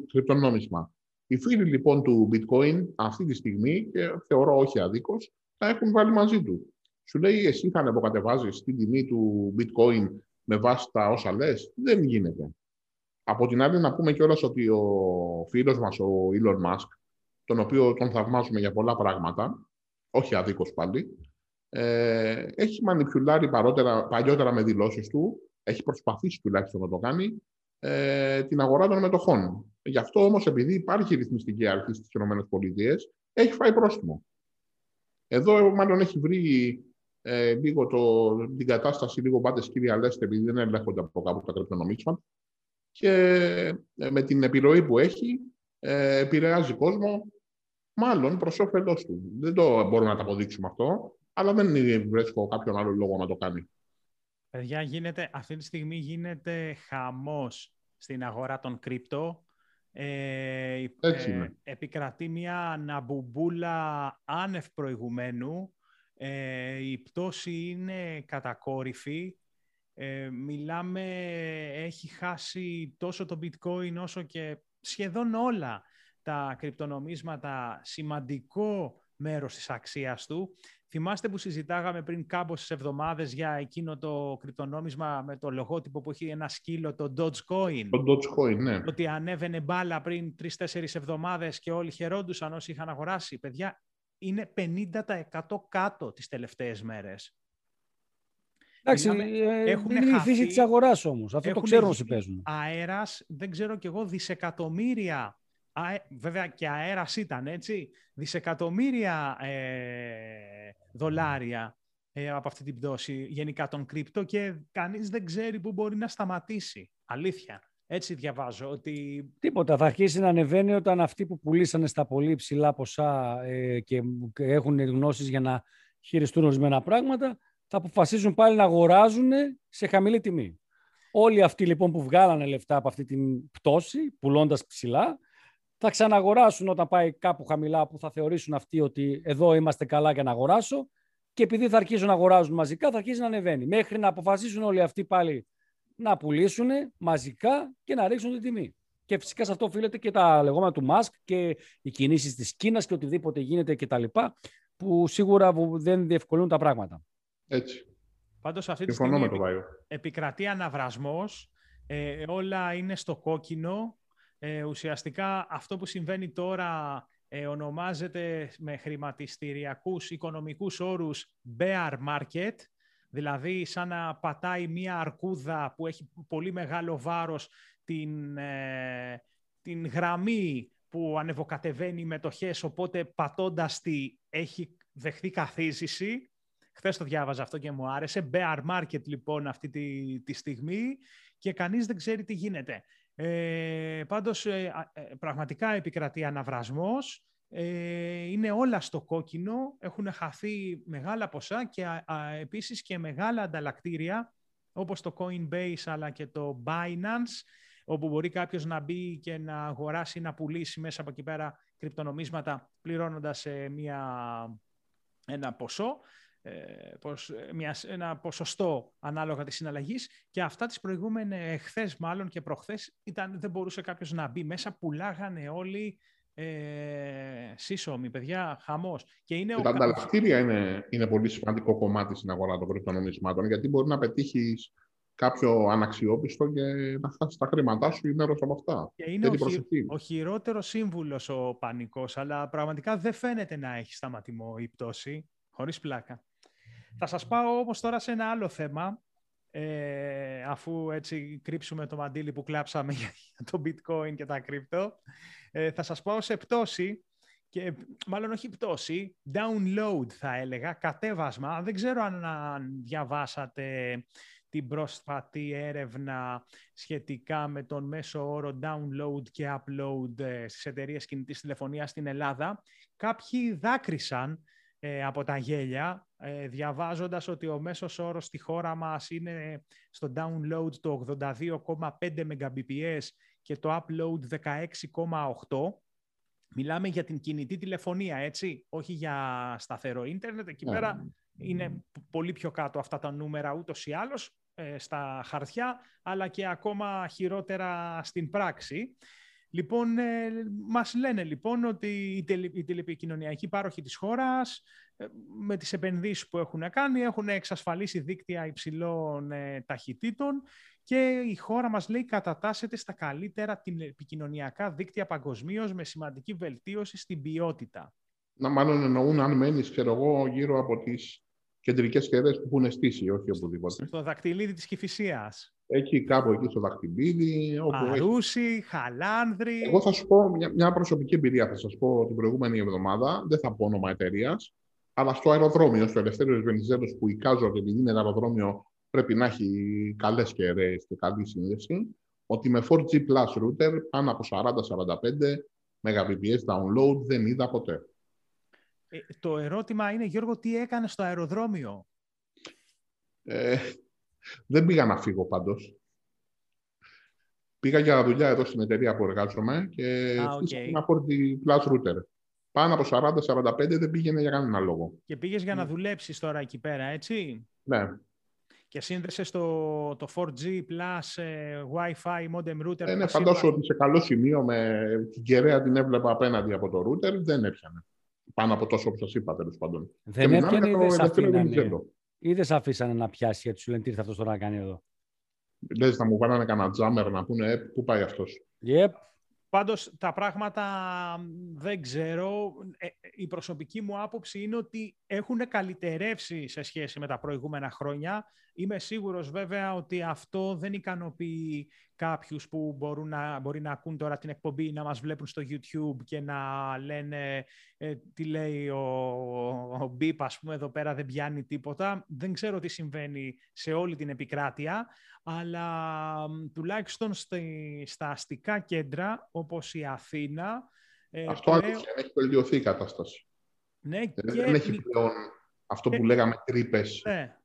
κρυπτονόμισμα. Οι φίλοι λοιπόν του bitcoin αυτή τη στιγμή, και θεωρώ όχι αδίκως, τα έχουν βάλει μαζί του. Σου λέει εσύ θα ανεβοκατεβάζει την τιμή του bitcoin με βάση τα όσα λες; Δεν γίνεται. Από την άλλη να πούμε κιόλας ότι ο φίλος μας, ο Elon Musk, τον οποίο τον θαυμάζουμε για πολλά πράγματα, όχι αδίκως πάλι, ε, έχει μανιπιουλάρει παρότερα, παλιότερα με δηλώσεις του, έχει προσπαθήσει τουλάχιστον να το κάνει, ε, την αγορά των μετοχών. Γι' αυτό όμως επειδή υπάρχει ρυθμιστική αρχή στις ΗΠΑ, έχει φάει πρόστιμο. Εδώ μάλλον έχει βρει ε, λίγο το, την κατάσταση λίγο πάτε κύριε Λέστε, επειδή δεν ελέγχονται από κάπου τα κρυπτονομίσματα. Και ε, με την επιρροή που έχει, ε, επηρεάζει κόσμο, μάλλον προς όφελός του. Δεν το μπορούμε να το αποδείξουμε αυτό, αλλά δεν βρίσκω κάποιον άλλο λόγο να το κάνει. Παιδιά, γίνεται, αυτή τη στιγμή γίνεται χαμός στην αγορά των κρυπτο. Ε, Έτσι ε, επικρατεί μια αναμπουμπούλα άνευ προηγουμένου. Ε, η πτώση είναι κατακόρυφη. Ε, μιλάμε, έχει χάσει τόσο το bitcoin όσο και σχεδόν όλα τα κρυπτονομίσματα σημαντικό μέρος της αξίας του. Θυμάστε που συζητάγαμε πριν κάμποσες εβδομάδες για εκείνο το κρυπτονόμισμα με το λογότυπο που έχει ένα σκύλο, το Dogecoin. Το Dogecoin, ναι. Ότι ανέβαινε μπάλα πριν τρει-τέσσερι εβδομάδες και όλοι χαιρόντουσαν όσοι είχαν αγοράσει. Παιδιά, είναι 50% κάτω τις τελευταίες μέρες. Εντάξει, ε, έχουν είναι η φύση της αγοράς όμως. Αυτό το ξέρουν όσοι παίζουν. Αέρας, δεν ξέρω κι εγώ, δισεκατομμύρια βέβαια και αέρας ήταν, έτσι, δισεκατομμύρια ε, δολάρια ε, από αυτή την πτώση γενικά των κρυπτο και κανείς δεν ξέρει πού μπορεί να σταματήσει. Αλήθεια. Έτσι διαβάζω ότι... Τίποτα. Θα αρχίσει να ανεβαίνει όταν αυτοί που πουλήσανε στα πολύ ψηλά ποσά ε, και έχουν γνώσεις για να χειριστούν ορισμένα πράγματα, θα αποφασίζουν πάλι να αγοράζουν σε χαμηλή τιμή. Όλοι αυτοί λοιπόν που βγάλανε λεφτά από αυτή την πτώση, πουλώντας ψηλά, θα ξαναγοράσουν όταν πάει κάπου χαμηλά που θα θεωρήσουν αυτοί ότι εδώ είμαστε καλά για να αγοράσω και επειδή θα αρχίσουν να αγοράζουν μαζικά θα αρχίσει να ανεβαίνει. Μέχρι να αποφασίσουν όλοι αυτοί πάλι να πουλήσουν μαζικά και να ρίξουν την τιμή. Και φυσικά σε αυτό οφείλεται και τα λεγόμενα του Μάσκ και οι κινήσεις της Κίνας και οτιδήποτε γίνεται και τα λοιπά που σίγουρα δεν διευκολύνουν τα πράγματα. Έτσι. Πάντως αυτή τη στιγμή επικρατεί αναβρασμός, ε, όλα είναι στο κόκκινο ε, ουσιαστικά αυτό που συμβαίνει τώρα ε, ονομάζεται με χρηματιστηριακούς οικονομικούς όρους bear market, δηλαδή σαν να πατάει μία αρκούδα που έχει πολύ μεγάλο βάρος την, ε, την γραμμή που ανεβοκατεβαίνει οι μετοχές, οπότε πατώντας τη έχει δεχθεί καθίζηση. Χθες το διάβαζα αυτό και μου άρεσε. Bear market λοιπόν αυτή τη, τη στιγμή και κανείς δεν ξέρει τι γίνεται. Ε, πάντως, ε, ε, πραγματικά επικρατεί αναβρασμός. Ε, είναι όλα στο κόκκινο. Έχουν χαθεί μεγάλα ποσά και α, επίσης και μεγάλα ανταλλακτήρια, όπως το Coinbase αλλά και το Binance, όπου μπορεί κάποιος να μπει και να αγοράσει, να πουλήσει μέσα από εκεί πέρα κρυπτονομίσματα, πληρώνοντας μια, ένα ποσό. Ε, πως, ε, μιας, ένα ποσοστό ανάλογα της συναλλαγής και αυτά τις προηγούμενες χθες μάλλον και προχθές ήταν, δεν μπορούσε κάποιος να μπει μέσα, πουλάγανε όλοι ε, σύσσωμοι, παιδιά, χαμός. Και είναι τα ανταλλακτήρια είναι, είναι πολύ σημαντικό κομμάτι στην αγορά των κρυπτονομισμάτων γιατί μπορεί να πετύχεις κάποιο αναξιόπιστο και να χάσει τα χρήματά σου ή μέρος από αυτά. Και είναι ο, χει, ο χειρότερος σύμβουλος ο πανικός, αλλά πραγματικά δεν φαίνεται να έχει σταματημό η πτώση. Χωρίς πλάκα. Θα σας πάω όμως τώρα σε ένα άλλο θέμα, ε, αφού έτσι κρύψουμε το μαντίλι που κλάψαμε για το bitcoin και τα κρυπτο. Ε, θα σας πάω σε πτώση, και μάλλον όχι πτώση, download θα έλεγα, κατέβασμα. Δεν ξέρω αν διαβάσατε την πρόσφατη έρευνα σχετικά με τον μέσο όρο download και upload ε, στις εταιρείες κινητής τηλεφωνίας στην Ελλάδα. Κάποιοι δάκρυσαν ε, από τα γέλια, ε, διαβάζοντας ότι ο μέσος όρος στη χώρα μας είναι στο download το 82,5 Mbps και το upload 16,8. Μιλάμε για την κινητή τηλεφωνία, έτσι, όχι για σταθερό ίντερνετ. Εκεί ναι. πέρα είναι πολύ πιο κάτω αυτά τα νούμερα ούτως ή άλλως ε, στα χαρτιά, αλλά και ακόμα χειρότερα στην πράξη. Λοιπόν, ε, μας λένε λοιπόν ότι οι, τελε, οι τηλεπικοινωνιακοί πάροχοι της χώρας ε, με τις επενδύσεις που έχουν κάνει έχουν εξασφαλίσει δίκτυα υψηλών ε, ταχυτήτων και η χώρα μας λέει κατατάσσεται στα καλύτερα επικοινωνιακά δίκτυα παγκοσμίως με σημαντική βελτίωση στην ποιότητα. Να μάλλον εννοούν αν μένεις, ξέρω εγώ, γύρω από τις κεντρικές κεραίες που έχουν στήσει, όχι οπουδήποτε. Στο δακτυλίδι της Κηφισίας. Εκεί, κάπου εκεί στο δαχτυλίδι. Αρούσι, έχει... Χαλάνδρη. Εγώ θα σου πω μια, μια προσωπική εμπειρία. Θα σας πω την προηγούμενη εβδομάδα. Δεν θα πω όνομα εταιρείας. Αλλά στο αεροδρόμιο, στο Ελευθέριος Βενιζέλος, που εικάζω ότι επειδή είναι ένα αεροδρόμιο πρέπει να έχει καλές κεραίε και καλή σύνδεση, ότι με 4G Plus router πάνω από 40-45 Mbps download δεν είδα ποτέ. Ε, το ερώτημα είναι, Γιώργο, τι έκανες στο αεροδρόμιο; Ε, δεν πήγα να φύγω πάντως. Πήγα για δουλειά εδώ στην εταιρεία που εργάζομαι και ah, okay. ένα 40 plus router. πάνω από 40-45 δεν πήγαινε για κανένα λόγο. Και πήγες για να δουλέψεις τώρα εκεί πέρα, έτσι; Ναι. Και σύνδεσες το, το 4G Plus ε, Wi-Fi modem router. Ε, ναι, που φαντάσου είπα. ότι σε καλό σημείο με την κεραία την έβλεπα απέναντι από το router, δεν έπιανε. Πάνω από τόσο που σας είπα, τέλος πάντων. Δεν μιλάμε έπιανε ή για δεν το σε ελευθερίο αφήνανε. Βενιζέλο. Ή δεν σε αφήσανε να πιάσει γιατί σου λένε τι ήρθε αυτός τώρα να κάνει εδώ; Λες να μου βάλανε κανένα τζάμερ να πούνε ε, πού πάει αυτός; Yep. Πάντως τα πράγματα δεν ξέρω. Ε, η προσωπική μου άποψη είναι ότι έχουν καλυτερεύσει σε σχέση με τα προηγούμενα χρόνια. Είμαι σίγουρος βέβαια ότι αυτό δεν ικανοποιεί κάποιους που μπορούν να, μπορεί να ακούν τώρα την εκπομπή, να μας βλέπουν στο YouTube και να λένε ε, τι λέει ο, ο Μπίπ, ας πούμε, εδώ πέρα δεν πιάνει τίποτα. Δεν ξέρω τι συμβαίνει σε όλη την επικράτεια, αλλά μ, τουλάχιστον στη, στα αστικά κέντρα, όπως η Αθήνα, ε, Αυτό πλέον- αλήθεια, έχει βελτιωθεί η κατάσταση. ναι, Ε, και Δεν έχει νι- πλέον αυτό που Ε, λέγαμε τρύπες ναι,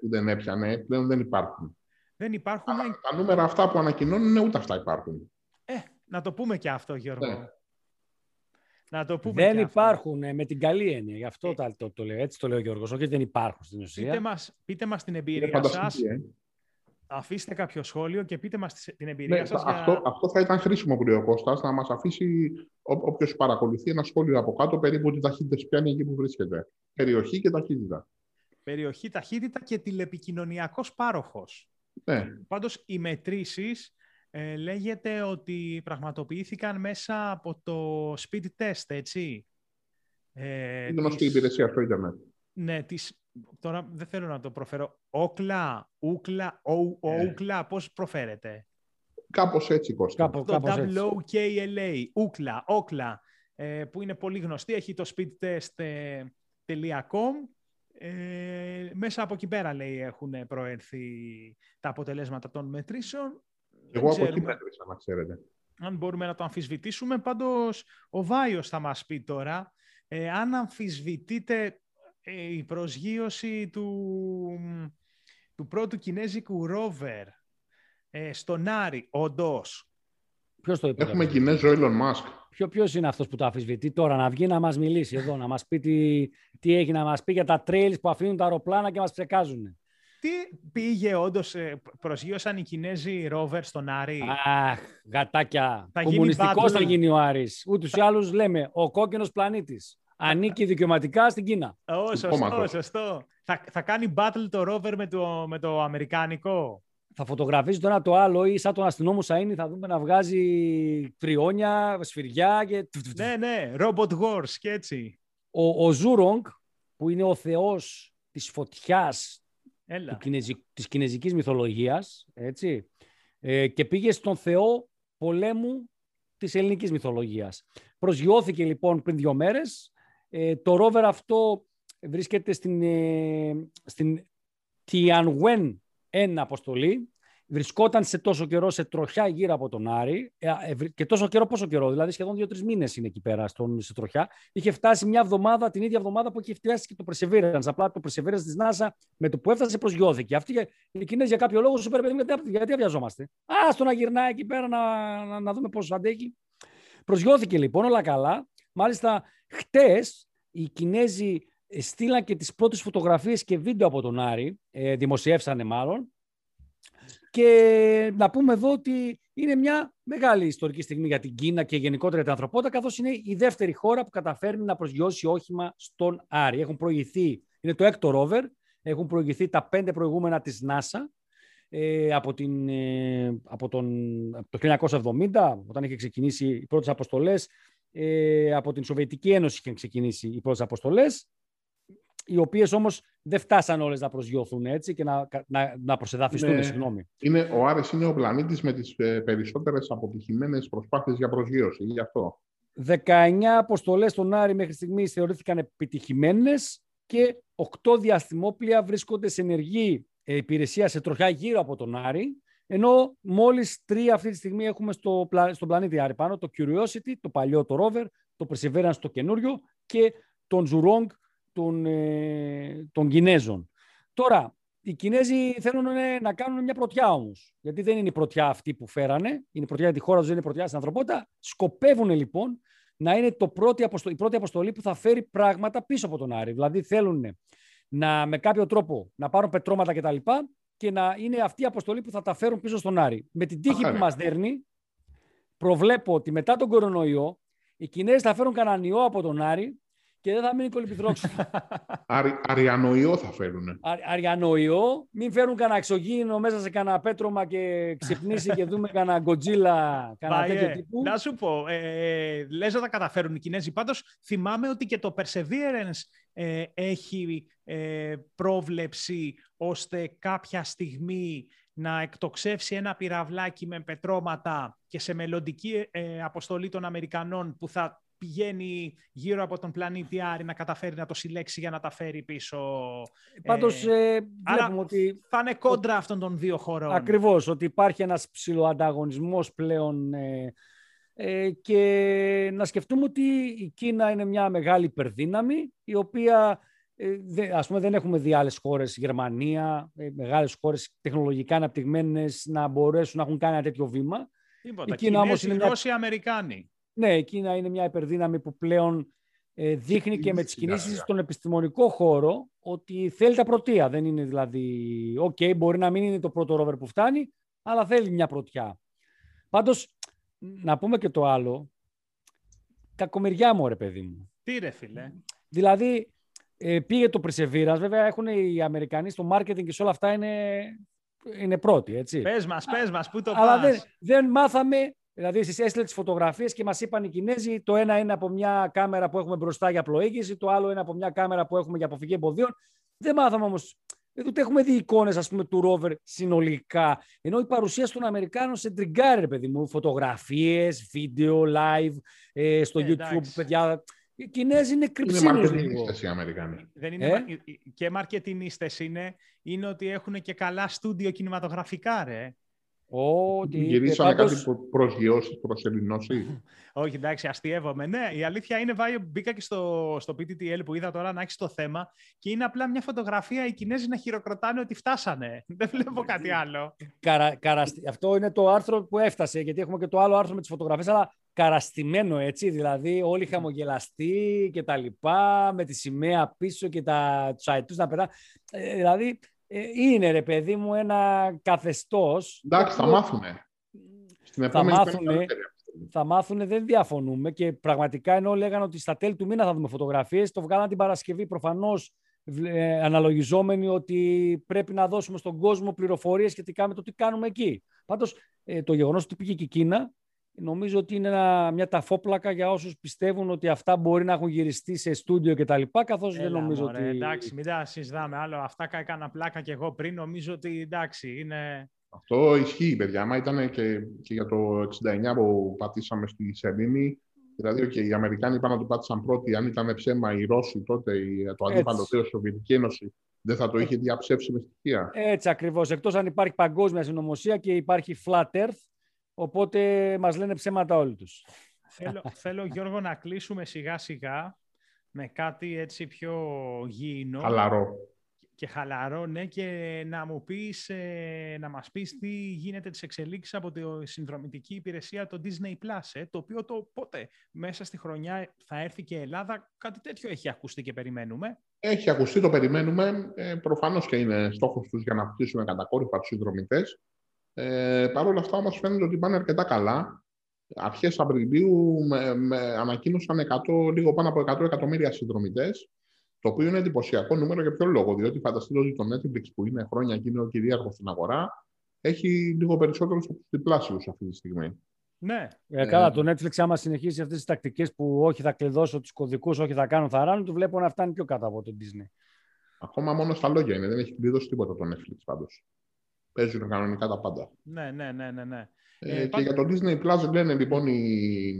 που δεν έπιανε, πλέον δεν υπάρχουν. Δεν υπάρχουν. Τα νούμερα αυτά που ανακοινώνουν ούτε αυτά υπάρχουν. Ε, να το πούμε και αυτό, Γιώργο. Ναι. Να το πούμε Δεν και αυτό. υπάρχουν ε, με την καλή έννοια. Γι' αυτό Ε. τα- το, το λέω. Έτσι το λέει ο Γιώργος. Όχι, δεν υπάρχουν στην ουσία. Πείτε μας, πείτε μας την Είναι εμπειρία σας. φανταστική, ε. Αφήστε κάποιο σχόλιο και πείτε μας τις- την εμπειρία Ναι, σας. αυτό, αυτό θα ήταν χρήσιμο που λέει ο Κώστας, να μας αφήσει όποιος παρακολουθεί ένα σχόλιο από κάτω περίπου τι ταχύτητες πιάνει εκεί που βρίσκεται. Περιοχή και ταχύτητα. Περιοχή, ταχύτητα και τηλεπικοινωνιακός πάροχος. Ναι. Πάντως, οι μετρήσεις ε, λέγεται ότι πραγματοποιήθηκαν μέσα από το speed test, έτσι. Ε, Είναι γνωστή της- υπηρεσία στο Ιντερνετ. Ναι, της, τώρα δεν θέλω να το προφέρω. Όκλα, ούκλα, ο, Ε. όκλα, πώς προφέρεται; Κάπως έτσι, Κώστα. Κάπου, Το κάπως έτσι. WOKLA, ούκλα, όκλα, ε, που είναι πολύ γνωστή, έχει το speedtest.com. Ε, μέσα από εκεί πέρα, λέει, έχουν προέρθει τα αποτελέσματα των μετρήσεων. Δεν Εγώ από εκεί ξέρουμε μέτρησα, να ξέρετε. αν μπορούμε να το αμφισβητήσουμε. Πάντως, ο Βάιος θα μας πει τώρα, ε, αν αμφισβητείτε ε, η προσγείωση του, του πρώτου κινέζικου ρόβερ ε, στον Άρη, όντως. Ποιος το είπε. Έχουμε αυτό; Κινέζο Elon Musk. Ποιο ποιος είναι αυτός που το αφισβητεί τώρα να βγει να μας μιλήσει εδώ, να μας πει τι, τι έχει, να μας πει για τα trails που αφήνουν τα αεροπλάνα και μας ψεκάζουν. Τι πήγε όντως, ε, προσγείωσαν οι Κινέζοι ρόβερ στον Άρη; Αχ, γατάκια. Θα γίνει Κομμουνιστικός battle. θα γίνει ο Άρης. Ούτως ή άλλως λέμε, ο κόκκινος πλανήτης. Ανήκει δικαιωματικά στην Κίνα. Ω, σωστό, κόμματος. σωστό. Θα, θα κάνει battle το ρόβερ με το, με το αμερικάνικο; Θα φωτογραφίζει το ένα το άλλο ή σαν τον αστυνόμο Σαΐνη θα δούμε να βγάζει τριώνια, σφυριά και... ναι, ναι, robot wars και έτσι. Ο, ο Zhurong, που είναι ο θεός της φωτιάς Έλα. του κινεζι... της κινέζικης μυθολογίας, έτσι, ε, και πήγε στον θεό πολέμου της ελληνικής μυθολογίας. Προσγειώθηκε λοιπόν πριν δύο μέρες. Ε, το rover αυτό βρίσκεται στην, ε, στην Tianwen 1 αποστολή. Βρισκόταν σε τόσο καιρό σε τροχιά γύρω από τον Άρη. Ε, ε, βρ- και τόσο καιρό, πόσο καιρό, δηλαδή σχεδόν δύο-τρεις μήνες είναι εκεί πέρα στον, σε τροχιά. Είχε φτάσει μια εβδομάδα, την ίδια εβδομάδα που είχε φτάσει και το Perseverance. Απλά το Perseverance της NASA με το που έφτασε προσγειώθηκε. Αυτοί οι Κινέζοι για κάποιο λόγο σου είπε, παιδί μου, γιατί, γιατί αβιαζόμαστε. Α το να γυρνάει εκεί πέρα να, να, να δούμε πόσο αντέχει. Προσγειώθηκε λοιπόν, όλα καλά. Μάλιστα, χτες οι Κινέζοι ε, στείλαν και τις πρώτες φωτογραφίες και βίντεο από τον Άρη, ε, δημοσιεύσανε μάλλον, και να πούμε εδώ ότι είναι μια μεγάλη ιστορική στιγμή για την Κίνα και γενικότερα για την ανθρωπότητα, καθώς είναι η δεύτερη χώρα που καταφέρνει να προσγειώσει όχημα στον Άρη. Έχουν προηγηθεί, είναι το έκτο ρόβερ, έχουν προηγηθεί τα πέντε προηγούμενα της NASA, ε, από, την, ε, από, τον, από το 1970, όταν είχε ξεκινήσει οι πρώτες αποστολές, ε, από την Σοβιετική Ένωση είχαν ξεκινήσει οι πρώτες αποστολές, οι οποίες όμως δεν φτάσαν όλες να προσγειωθούν έτσι και να, να, να προσεδαφιστούν, Ναι. συγγνώμη. Είναι, ο Άρης είναι ο πλανήτης με τις ε, περισσότερες αποτυχημένες προσπάθειες για προσγείωση. Γι' αυτό. 19 αποστολές στον Άρη μέχρι στιγμής θεωρήθηκαν επιτυχημένες και 8 διαστημόπλια βρίσκονται σε ενεργή ε, υπηρεσία σε τροχιά γύρω από τον Άρη, ενώ μόλις τρία αυτή τη στιγμή έχουμε στο, πλα- στον πλανήτη Άρη πάνω, το Curiosity, το παλιό το Rover, το Perseverance το καινούριο και τον Zhurong των, ε, των Κινέζων. Τώρα, οι Κινέζοι θέλουν ε, να κάνουν μια πρωτιά όμως. Γιατί δεν είναι η πρωτιά αυτή που φέρανε. Είναι η πρωτιά για τη χώρα τους, δεν είναι η πρωτιά στην ανθρωπότητα. Σκοπεύουν λοιπόν να είναι το πρώτη αποστολή, η πρώτη αποστολή που θα φέρει πράγματα πίσω από τον Άρη. Δηλαδή θέλουν να, με κάποιο τρόπο να πάρουν πετρώματα κτλ. Και, και να είναι αυτή η αποστολή που θα τα φέρουν πίσω στον Άρη. Με την τύχη που μας δέρνει, προβλέπω ότι μετά τον κορονοϊό οι Κινέζοι θα φέρουν κανέναν ιό από τον Άρη και δεν θα μείνει κολυμπηθρόξο. Αρι, αριανοϊό θα φέρουν. αριανοϊό. Μην φέρουν κανένα εξωγήινο μέσα σε κανένα πέτρωμα και ξυπνήσει και δούμε κανένα γκοτζίλα, κανένα τέτοιο τύπου. Να σου πω, ε, λες να τα καταφέρουν οι Κινέζοι. Πάντως θυμάμαι ότι και το Perseverance ε, έχει ε, πρόβλεψη ώστε κάποια στιγμή να εκτοξεύσει ένα πυραυλάκι με πετρώματα και σε μελλοντική ε, αποστολή των Αμερικανών που θα πηγαίνει γύρω από τον πλανήτη Άρη να καταφέρει να το συλλέξει για να τα φέρει πίσω. Πάντως ε, ε άρα ότι... θα είναι κόντρα αυτών των δύο χωρών. Ακριβώς, ότι υπάρχει ένας ψηλοανταγωνισμός πλέον ε, ε, και να σκεφτούμε ότι η Κίνα είναι μια μεγάλη υπερδύναμη η οποία ε, ας πούμε δεν έχουμε δει άλλες χώρες, Γερμανία, ε, μεγάλες χώρες τεχνολογικά αναπτυγμένες να μπορέσουν να έχουν κάνει ένα τέτοιο βήμα. Τίποτα. Η Κίνα όμως είναι μια... Αμερικάνοι. Ναι, η Κίνα είναι μια υπερδύναμη που πλέον ε, δείχνει και, με τις κινήσεις στον επιστημονικό χώρο ότι θέλει τα πρωτεία. Δεν είναι δηλαδή, οκ, okay, μπορεί να μην είναι το πρώτο rover που φτάνει, αλλά θέλει μια πρωτιά. Πάντως, να πούμε και το άλλο, κακομεριά μου, ρε παιδί μου. Τι ρε φίλε. Δηλαδή, ε, πήγε το Perseverance. Βέβαια, έχουν οι Αμερικανοί στο marketing και σε όλα αυτά είναι, είναι πρώτοι, έτσι. Πες μας, πες μας, πού το Αλλά δεν, δεν μάθαμε, δηλαδή εσείς έστειλε τις φωτογραφίες και μας είπαν οι Κινέζοι το ένα είναι από μια κάμερα που έχουμε μπροστά για πλοήγηση, το άλλο είναι από μια κάμερα που έχουμε για αποφυγή εμποδίων. Δεν μάθαμε όμως ούτε έχουμε δει εικόνες του ρόβερ συνολικά. Ενώ η παρουσία των Αμερικάνων σε τριγκάρει, παιδί μου. Φωτογραφίες, βίντεο, live, ε, στο ε, YouTube, εντάξει. παιδιά. Οι Κινέζοι είναι κρυψίνους λίγο. οι Αμερικάνοι. Δεν είναι ε; Και μαρκετινίστες είναι, είναι ότι έχουν και καλά στούντιο κινηματογραφικά, ρε. Ότι Γυρίσανε πάντως... κάτι προσγειώσεις, προσελεινώσει. Όχι, εντάξει, αστείευομαι. Ναι, η αλήθεια είναι, βάει, μπήκα και στο, στο PTTL που είδα τώρα να έχεις το θέμα και είναι απλά μια φωτογραφία οι Κινέζοι να χειροκροτάνε ότι φτάσανε. Δεν βλέπω κάτι άλλο. Καρα, καραστι... Αυτό είναι το άρθρο που έφτασε, γιατί έχουμε και το άλλο άρθρο με τις φωτογραφίες, αλλά καραστημένο έτσι, δηλαδή όλοι χαμογελαστοί και τα λοιπά, με τη σημαία πίσω και τα τσαϊτούς να περά. Ε, δηλαδή, ε, είναι ρε παιδί μου ένα καθεστώς. Εντάξει, θα μάθουνε. Στην επόμενη θα μάθουνε, θα μάθουνε, δεν διαφωνούμε και πραγματικά ενώ λέγανε ότι στα τέλη του μήνα θα δούμε φωτογραφίες, το βγάλαν την Παρασκευή προφανώς ε, αναλογιζόμενοι ότι πρέπει να δώσουμε στον κόσμο πληροφορίες σχετικά με το τι κάνουμε εκεί. Πάντως, ε, το γεγονός ότι πήγε και η Κίνα νομίζω ότι είναι ένα, μια ταφόπλακα για όσους πιστεύουν ότι αυτά μπορεί να έχουν γυριστεί σε στούντιο και τα λοιπά, καθώς δεν νομίζω μωρέ, ότι... Εντάξει, μην τα συζητάμε άλλο. Αυτά έκανα πλάκα και εγώ πριν. Νομίζω ότι εντάξει, είναι... Αυτό ισχύει, παιδιά. Μα ήταν και, και για το 69 που πατήσαμε στη Σελήνη. Δηλαδή, okay, οι Αμερικάνοι είπαν να το πάτησαν πρώτοι. Αν ήταν ψέμα οι Ρώσοι τότε, το αντίπαλο η Σοβιετική Ένωση, δεν θα το είχε διαψεύσει με στοιχεία. Έτσι ακριβώς. Εκτός αν υπάρχει παγκόσμια συνωμοσία και υπάρχει flat earth, Οπότε μας λένε ψέματα όλοι τους. Θέλω, θέλω Γιώργο, να κλείσουμε σιγά σιγά με κάτι έτσι πιο γήινο. Χαλαρό. Και χαλαρό, ναι, και να μου πεις, ε, να μας πεις τι γίνεται τις εξελίξεις από τη συνδρομητική υπηρεσία το Disney Plus, ε, το οποίο το πότε μέσα στη χρονιά θα έρθει και η Ελλάδα, κάτι τέτοιο έχει ακουστεί και περιμένουμε. Έχει ακουστεί, το περιμένουμε. Ε, προφανώς και είναι στόχος τους για να αυξήσουμε κατακόρυφα τους συνδρομητές. Ε, Παρ' όλα αυτά όμως φαίνεται ότι πάνε αρκετά καλά. Αρχές Απριλίου με, με, ανακοίνωσαν 100, λίγο πάνω από 100 εκατομμύρια συνδρομητές, το οποίο είναι εντυπωσιακό νούμερο για ποιο λόγο. Διότι φανταστείτε ότι το Netflix που είναι χρόνια εκείνο κυρίαρχος στην αγορά, έχει λίγο περισσότερο από τους διπλάσιους αυτή τη στιγμή. Ναι. Ε, καλά, το Netflix άμα συνεχίσει αυτές τις τακτικές που όχι θα κλειδώσω τους κωδικούς, όχι θα κάνω θαράνου, του βλέπω να φτάνει πιο κάτω από το Disney. Ακόμα μόνο στα λόγια είναι, δεν έχει κλειδώσει τίποτα το Netflix πάντως παίζουν κανονικά τα πάντα. Ναι, ναι, ναι, ναι. ναι. Ε, ε, και για το Disney Plus λένε λοιπόν οι,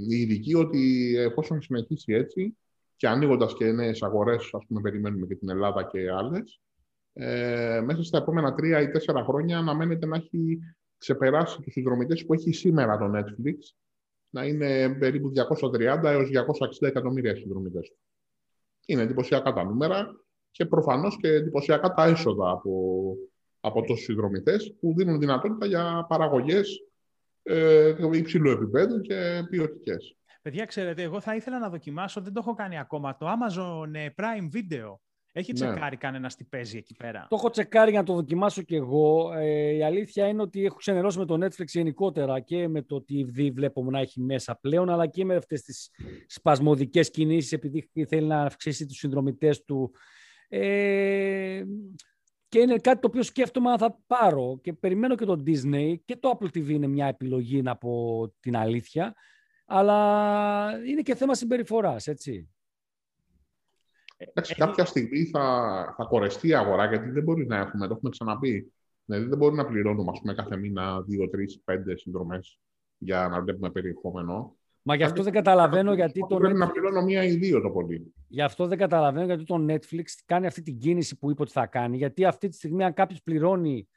οι ειδικοί ότι εφόσον συνεχίσει έτσι και ανοίγοντας και νέες αγορές, ας πούμε, περιμένουμε και την Ελλάδα και άλλες, ε, μέσα στα επόμενα τρία ή τέσσερα χρόνια αναμένεται να έχει ξεπεράσει τους συνδρομητές που έχει σήμερα το Netflix, να είναι περίπου 230 έως 260 εκατομμύρια συνδρομητές Είναι εντυπωσιακά τα νούμερα και προφανώς και εντυπωσιακά τα έσοδα από από τόσους συνδρομητές που δίνουν δυνατότητα για παραγωγές ε, υψηλού επίπεδου και ποιοτικές. Παιδιά, ξέρετε, εγώ θα ήθελα να δοκιμάσω, δεν το έχω κάνει ακόμα, το Amazon ε, Prime Video. Έχει ναι. τσεκάρει κανένας τι παίζει εκεί πέρα; Το έχω τσεκάρει για να το δοκιμάσω κι εγώ. Ε, η αλήθεια είναι ότι έχω ξενερώσει με το Netflix γενικότερα και με το TV βλέπω να έχει μέσα πλέον, αλλά και με αυτές τις σπασμωδικές κινήσεις επειδή θέλει να αυξήσει τους συνδρομητές του. Ε, και είναι κάτι το οποίο σκέφτομαι να θα πάρω και περιμένω και το Disney και το Apple TV είναι μια επιλογή να πω την αλήθεια αλλά είναι και θέμα συμπεριφοράς, έτσι. Εντάξει, κάποια στιγμή θα, θα κορεστεί η αγορά γιατί δεν μπορεί να έχουμε, το έχουμε ξαναπεί. Δηλαδή δεν μπορεί να πληρώνουμε ας πούμε, κάθε μήνα 2, 3, 5 συνδρομές για να βλέπουμε περιεχόμενο. Μα γι' αυτό δεν καταλαβαίνω γιατί το. Πρέπει να πληρώνω μία ή δύο το πολύ. Γι' αυτό δεν καταλαβαίνω γιατί το Netflix κάνει αυτή την κίνηση που είπε ότι θα κάνει. Γιατί αυτή τη στιγμή, αν κάποιος πληρώνει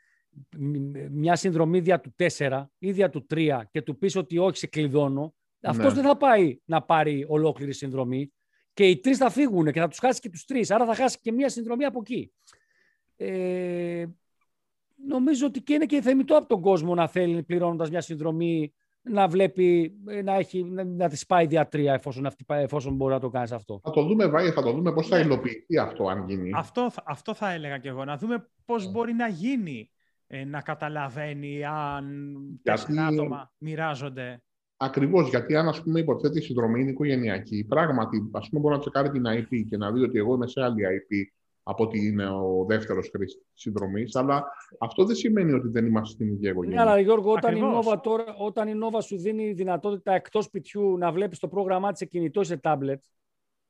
μια συνδρομή δια του 4 ή δια του 3 και του πεις ότι όχι, σε κλειδώνω, ναι. αυτό δεν θα πάει να πάρει ολόκληρη συνδρομή και οι τρεις θα φύγουν και θα τους χάσει και τους τρεις. Άρα θα χάσει και μία συνδρομή από εκεί. Ε, νομίζω ότι και είναι και θεμητό από τον κόσμο να θέλει πληρώνοντας μια συνδρομή να βλέπει, να, έχει, να, να της πάει διατρία εφόσον, αυτή, εφόσον μπορεί να το κάνει αυτό. Θα το δούμε, Βάγε, θα το δούμε πώς θα ναι. υλοποιηθεί αυτό, αν γίνει. Αυτό, αυτό θα έλεγα και εγώ. Να δούμε πώς yeah. Ναι. μπορεί να γίνει ε, να καταλαβαίνει αν τέσσερα άτομα μοιράζονται. Ακριβώς, γιατί αν ας πούμε, υποθέτεις η συνδρομή είναι οικογενειακή, πράγματι ας πούμε, μπορεί να τσεκάρει την IP και να δει ότι εγώ είμαι σε άλλη IP από ότι είναι ο δεύτερος χρήστη της συνδρομής. Αλλά αυτό δεν σημαίνει ότι δεν είμαστε στην ίδια οικογένεια. Ναι, αλλά Γιώργο, όταν η, Nova τώρα, όταν η Nova σου δίνει δυνατότητα εκτός σπιτιού να βλέπεις το πρόγραμμά της σε κινητό ή σε τάμπλετ,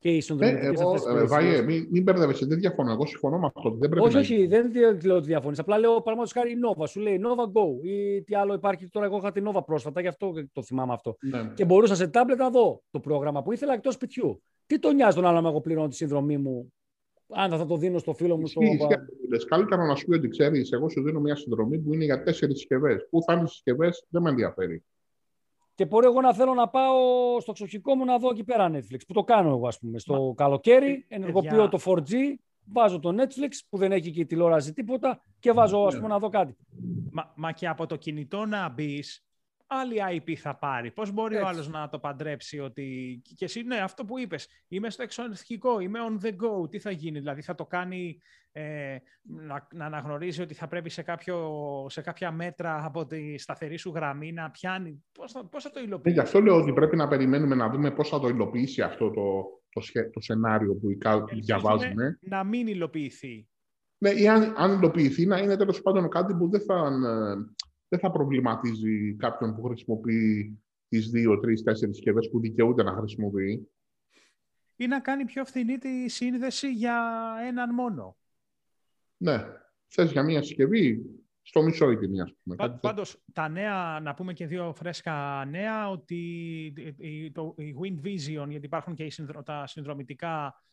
και οι συνδρομητικές ε, εγώ, ε, μην, μην μπερδεύεσαι, δεν διαφωνώ. Εγώ συμφωνώ με αυτό. Δεν πρέπει όχι, όχι, δεν λέω ότι διαφωνείς. Απλά λέω παραδείγματος χάρη η Nova. Σου λέει Nova Go ή τι άλλο υπάρχει. Τώρα, εγώ είχα την Nova πρόσφατα, γι' αυτό το θυμάμαι αυτό. Ναι. Και μπορούσα σε τάμπλετ να δω το πρόγραμμα που ήθελα εκτός σπιτιού. Τι τον νοιάζει τον άλλο να εγώ πληρώνω τη συνδρομή μου αν θα το δίνω στο φίλο μου. Στο... Καλύτερα να σου πει ότι ξέρεις, εγώ σου δίνω μια συνδρομή που είναι για τέσσερις συσκευές. Πού θα είναι οι συσκευές, δεν με ενδιαφέρει. Και μπορεί εγώ να θέλω να πάω στο ξοχικό μου να δω εκεί πέρα Netflix, που το κάνω εγώ, ας πούμε. Στο Μα... καλοκαίρι, ενεργοποιώ το 4G, βάζω το Netflix, που δεν έχει και τηλεόραση τίποτα, και βάζω, ας ναι. πούμε, να δω κάτι. Μα, μα και από το κινητό να μπεις, άλλη IP θα πάρει. Πώς μπορεί Έτσι. ο άλλος να το παντρέψει ότι... Και εσύ, ναι, αυτό που είπες, είμαι στο εξωτερικό, είμαι on the go, τι θα γίνει, δηλαδή θα το κάνει ε, να, να αναγνωρίζει ότι θα πρέπει σε, κάποιο, σε κάποια μέτρα από τη σταθερή σου γραμμή να πιάνει. Πώς θα, πώς θα το υλοποιήσει. Ναι, γι' αυτό λέω ότι πρέπει να περιμένουμε να δούμε πώς θα το υλοποιήσει αυτό το, το, το σενάριο που διαβάζουμε. Να μην υλοποιηθεί. Ναι, ή αν, αν υλοποιηθεί να είναι τέλος πάντων κάτι που δεν θα δεν θα προβληματίζει κάποιον που χρησιμοποιεί τις δύο, τρεις, τέσσερις συσκευές που δικαιούται να χρησιμοποιεί. Ή να κάνει πιο φθηνή τη σύνδεση για έναν μόνο. Ναι. Θες για μία συσκευή, στο μισό η τιμή, ας πούμε. Πά, πάντως, τα νέα, να πούμε και δύο φρέσκα νέα, ότι η, το, η Wind Vision, γιατί υπάρχουν και τα συνδρομητικά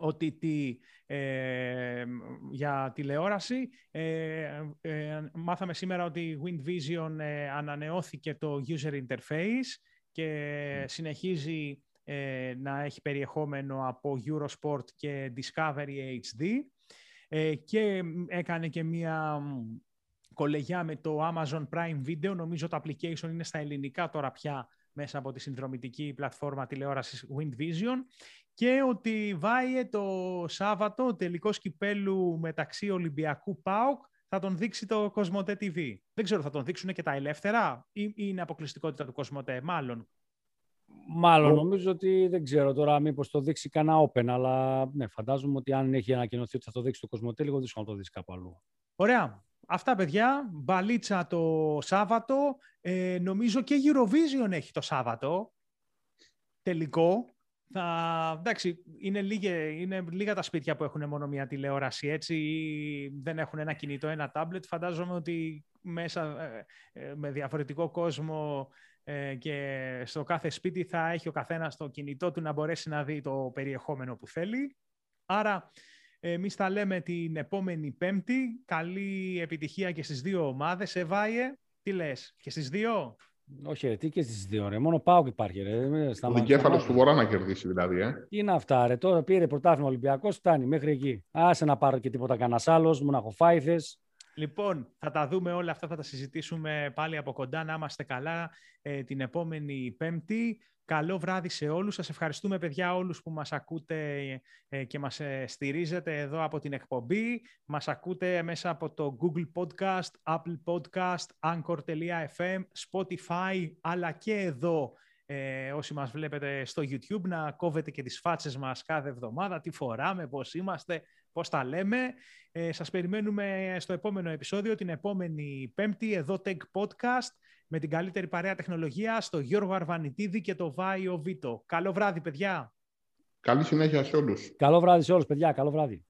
OTT ε, για τηλεόραση. Ε, ε, μάθαμε σήμερα ότι η Wind Vision ε, ανανεώθηκε το user interface και συνεχίζει να έχει περιεχόμενο από Eurosport και Discovery HD και έκανε και μία κολεγιά με το Amazon Prime Video. Νομίζω το application είναι στα ελληνικά τώρα πια μέσα από τη συνδρομητική πλατφόρμα τηλεόρασης Wind Vision και ότι βάει το Σάββατο ο τελικός κυπέλου μεταξύ Ολυμπιακού ΠΑΟΚ θα τον δείξει το Κοσμοτέ TV. Δεν ξέρω, θα τον δείξουν και τα ελεύθερα ή είναι αποκλειστικότητα του Κοσμοτέ, μάλλον; Μάλλον, νομίζω ότι δεν ξέρω τώρα μήπως το δείξει κανένα open, αλλά ναι, φαντάζομαι ότι αν έχει ανακοινωθεί ότι θα το δείξει το Κοσμοτέ, λίγο δύσκολο να το δείξει κάπου αλλού. Ωραία. Αυτά, παιδιά. Μπαλίτσα το Σάββατο. Ε, νομίζω και Eurovision έχει το Σάββατο. Τελικό. Θα, εντάξει, είναι, λίγε, είναι λίγα τα σπίτια που έχουν μόνο μια τηλεόραση, έτσι, ή δεν έχουν ένα κινητό, ένα τάμπλετ. Φαντάζομαι ότι μέσα ε, ε, με διαφορετικό κόσμο ε, και στο κάθε σπίτι θα έχει ο καθένας το κινητό του να μπορέσει να δει το περιεχόμενο που θέλει. Άρα, εμείς θα λέμε την επόμενη Πέμπτη. Καλή επιτυχία και στις δύο ομάδες. Εβάιε, τι λες, και στις δύο; Όχι, ρε, τι και στις δύο, ρε. Μόνο πάω και υπάρχει, ρε. Ο δικέφαλος του Βορρά να κερδίσει, δηλαδή. Ε. Τι είναι αυτά, ρε. Τώρα πήρε πρωτάθλημα Ολυμπιακός, φτάνει μέχρι εκεί. Άσε να πάρω και τίποτα κανένας άλλος, μοναχοφάιθε. Λοιπόν, θα τα δούμε όλα αυτά, θα τα συζητήσουμε πάλι από κοντά, να είμαστε καλά ε, την επόμενη Πέμπτη. Καλό βράδυ σε όλους. Σας ευχαριστούμε, παιδιά, όλους που μας ακούτε ε, και μας ε, στηρίζετε εδώ από την εκπομπή. Μας ακούτε μέσα από το Google Podcast, Apple Podcast, Anchor.fm, Spotify, αλλά και εδώ ε, όσοι μας βλέπετε στο YouTube να κόβετε και τις φάτσες μας κάθε εβδομάδα, τι φοράμε, πώς είμαστε, πώς τα λέμε. Ε, σας περιμένουμε στο επόμενο επεισόδιο, την επόμενη πέμπτη, εδώ Tech Podcast, με την καλύτερη παρέα τεχνολογία, στο Γιώργο Αρβανιτίδη και το Βάιο Βίτο. Καλό βράδυ, παιδιά! Καλή συνέχεια σε όλους. Καλό βράδυ σε όλους, παιδιά. Καλό βράδυ.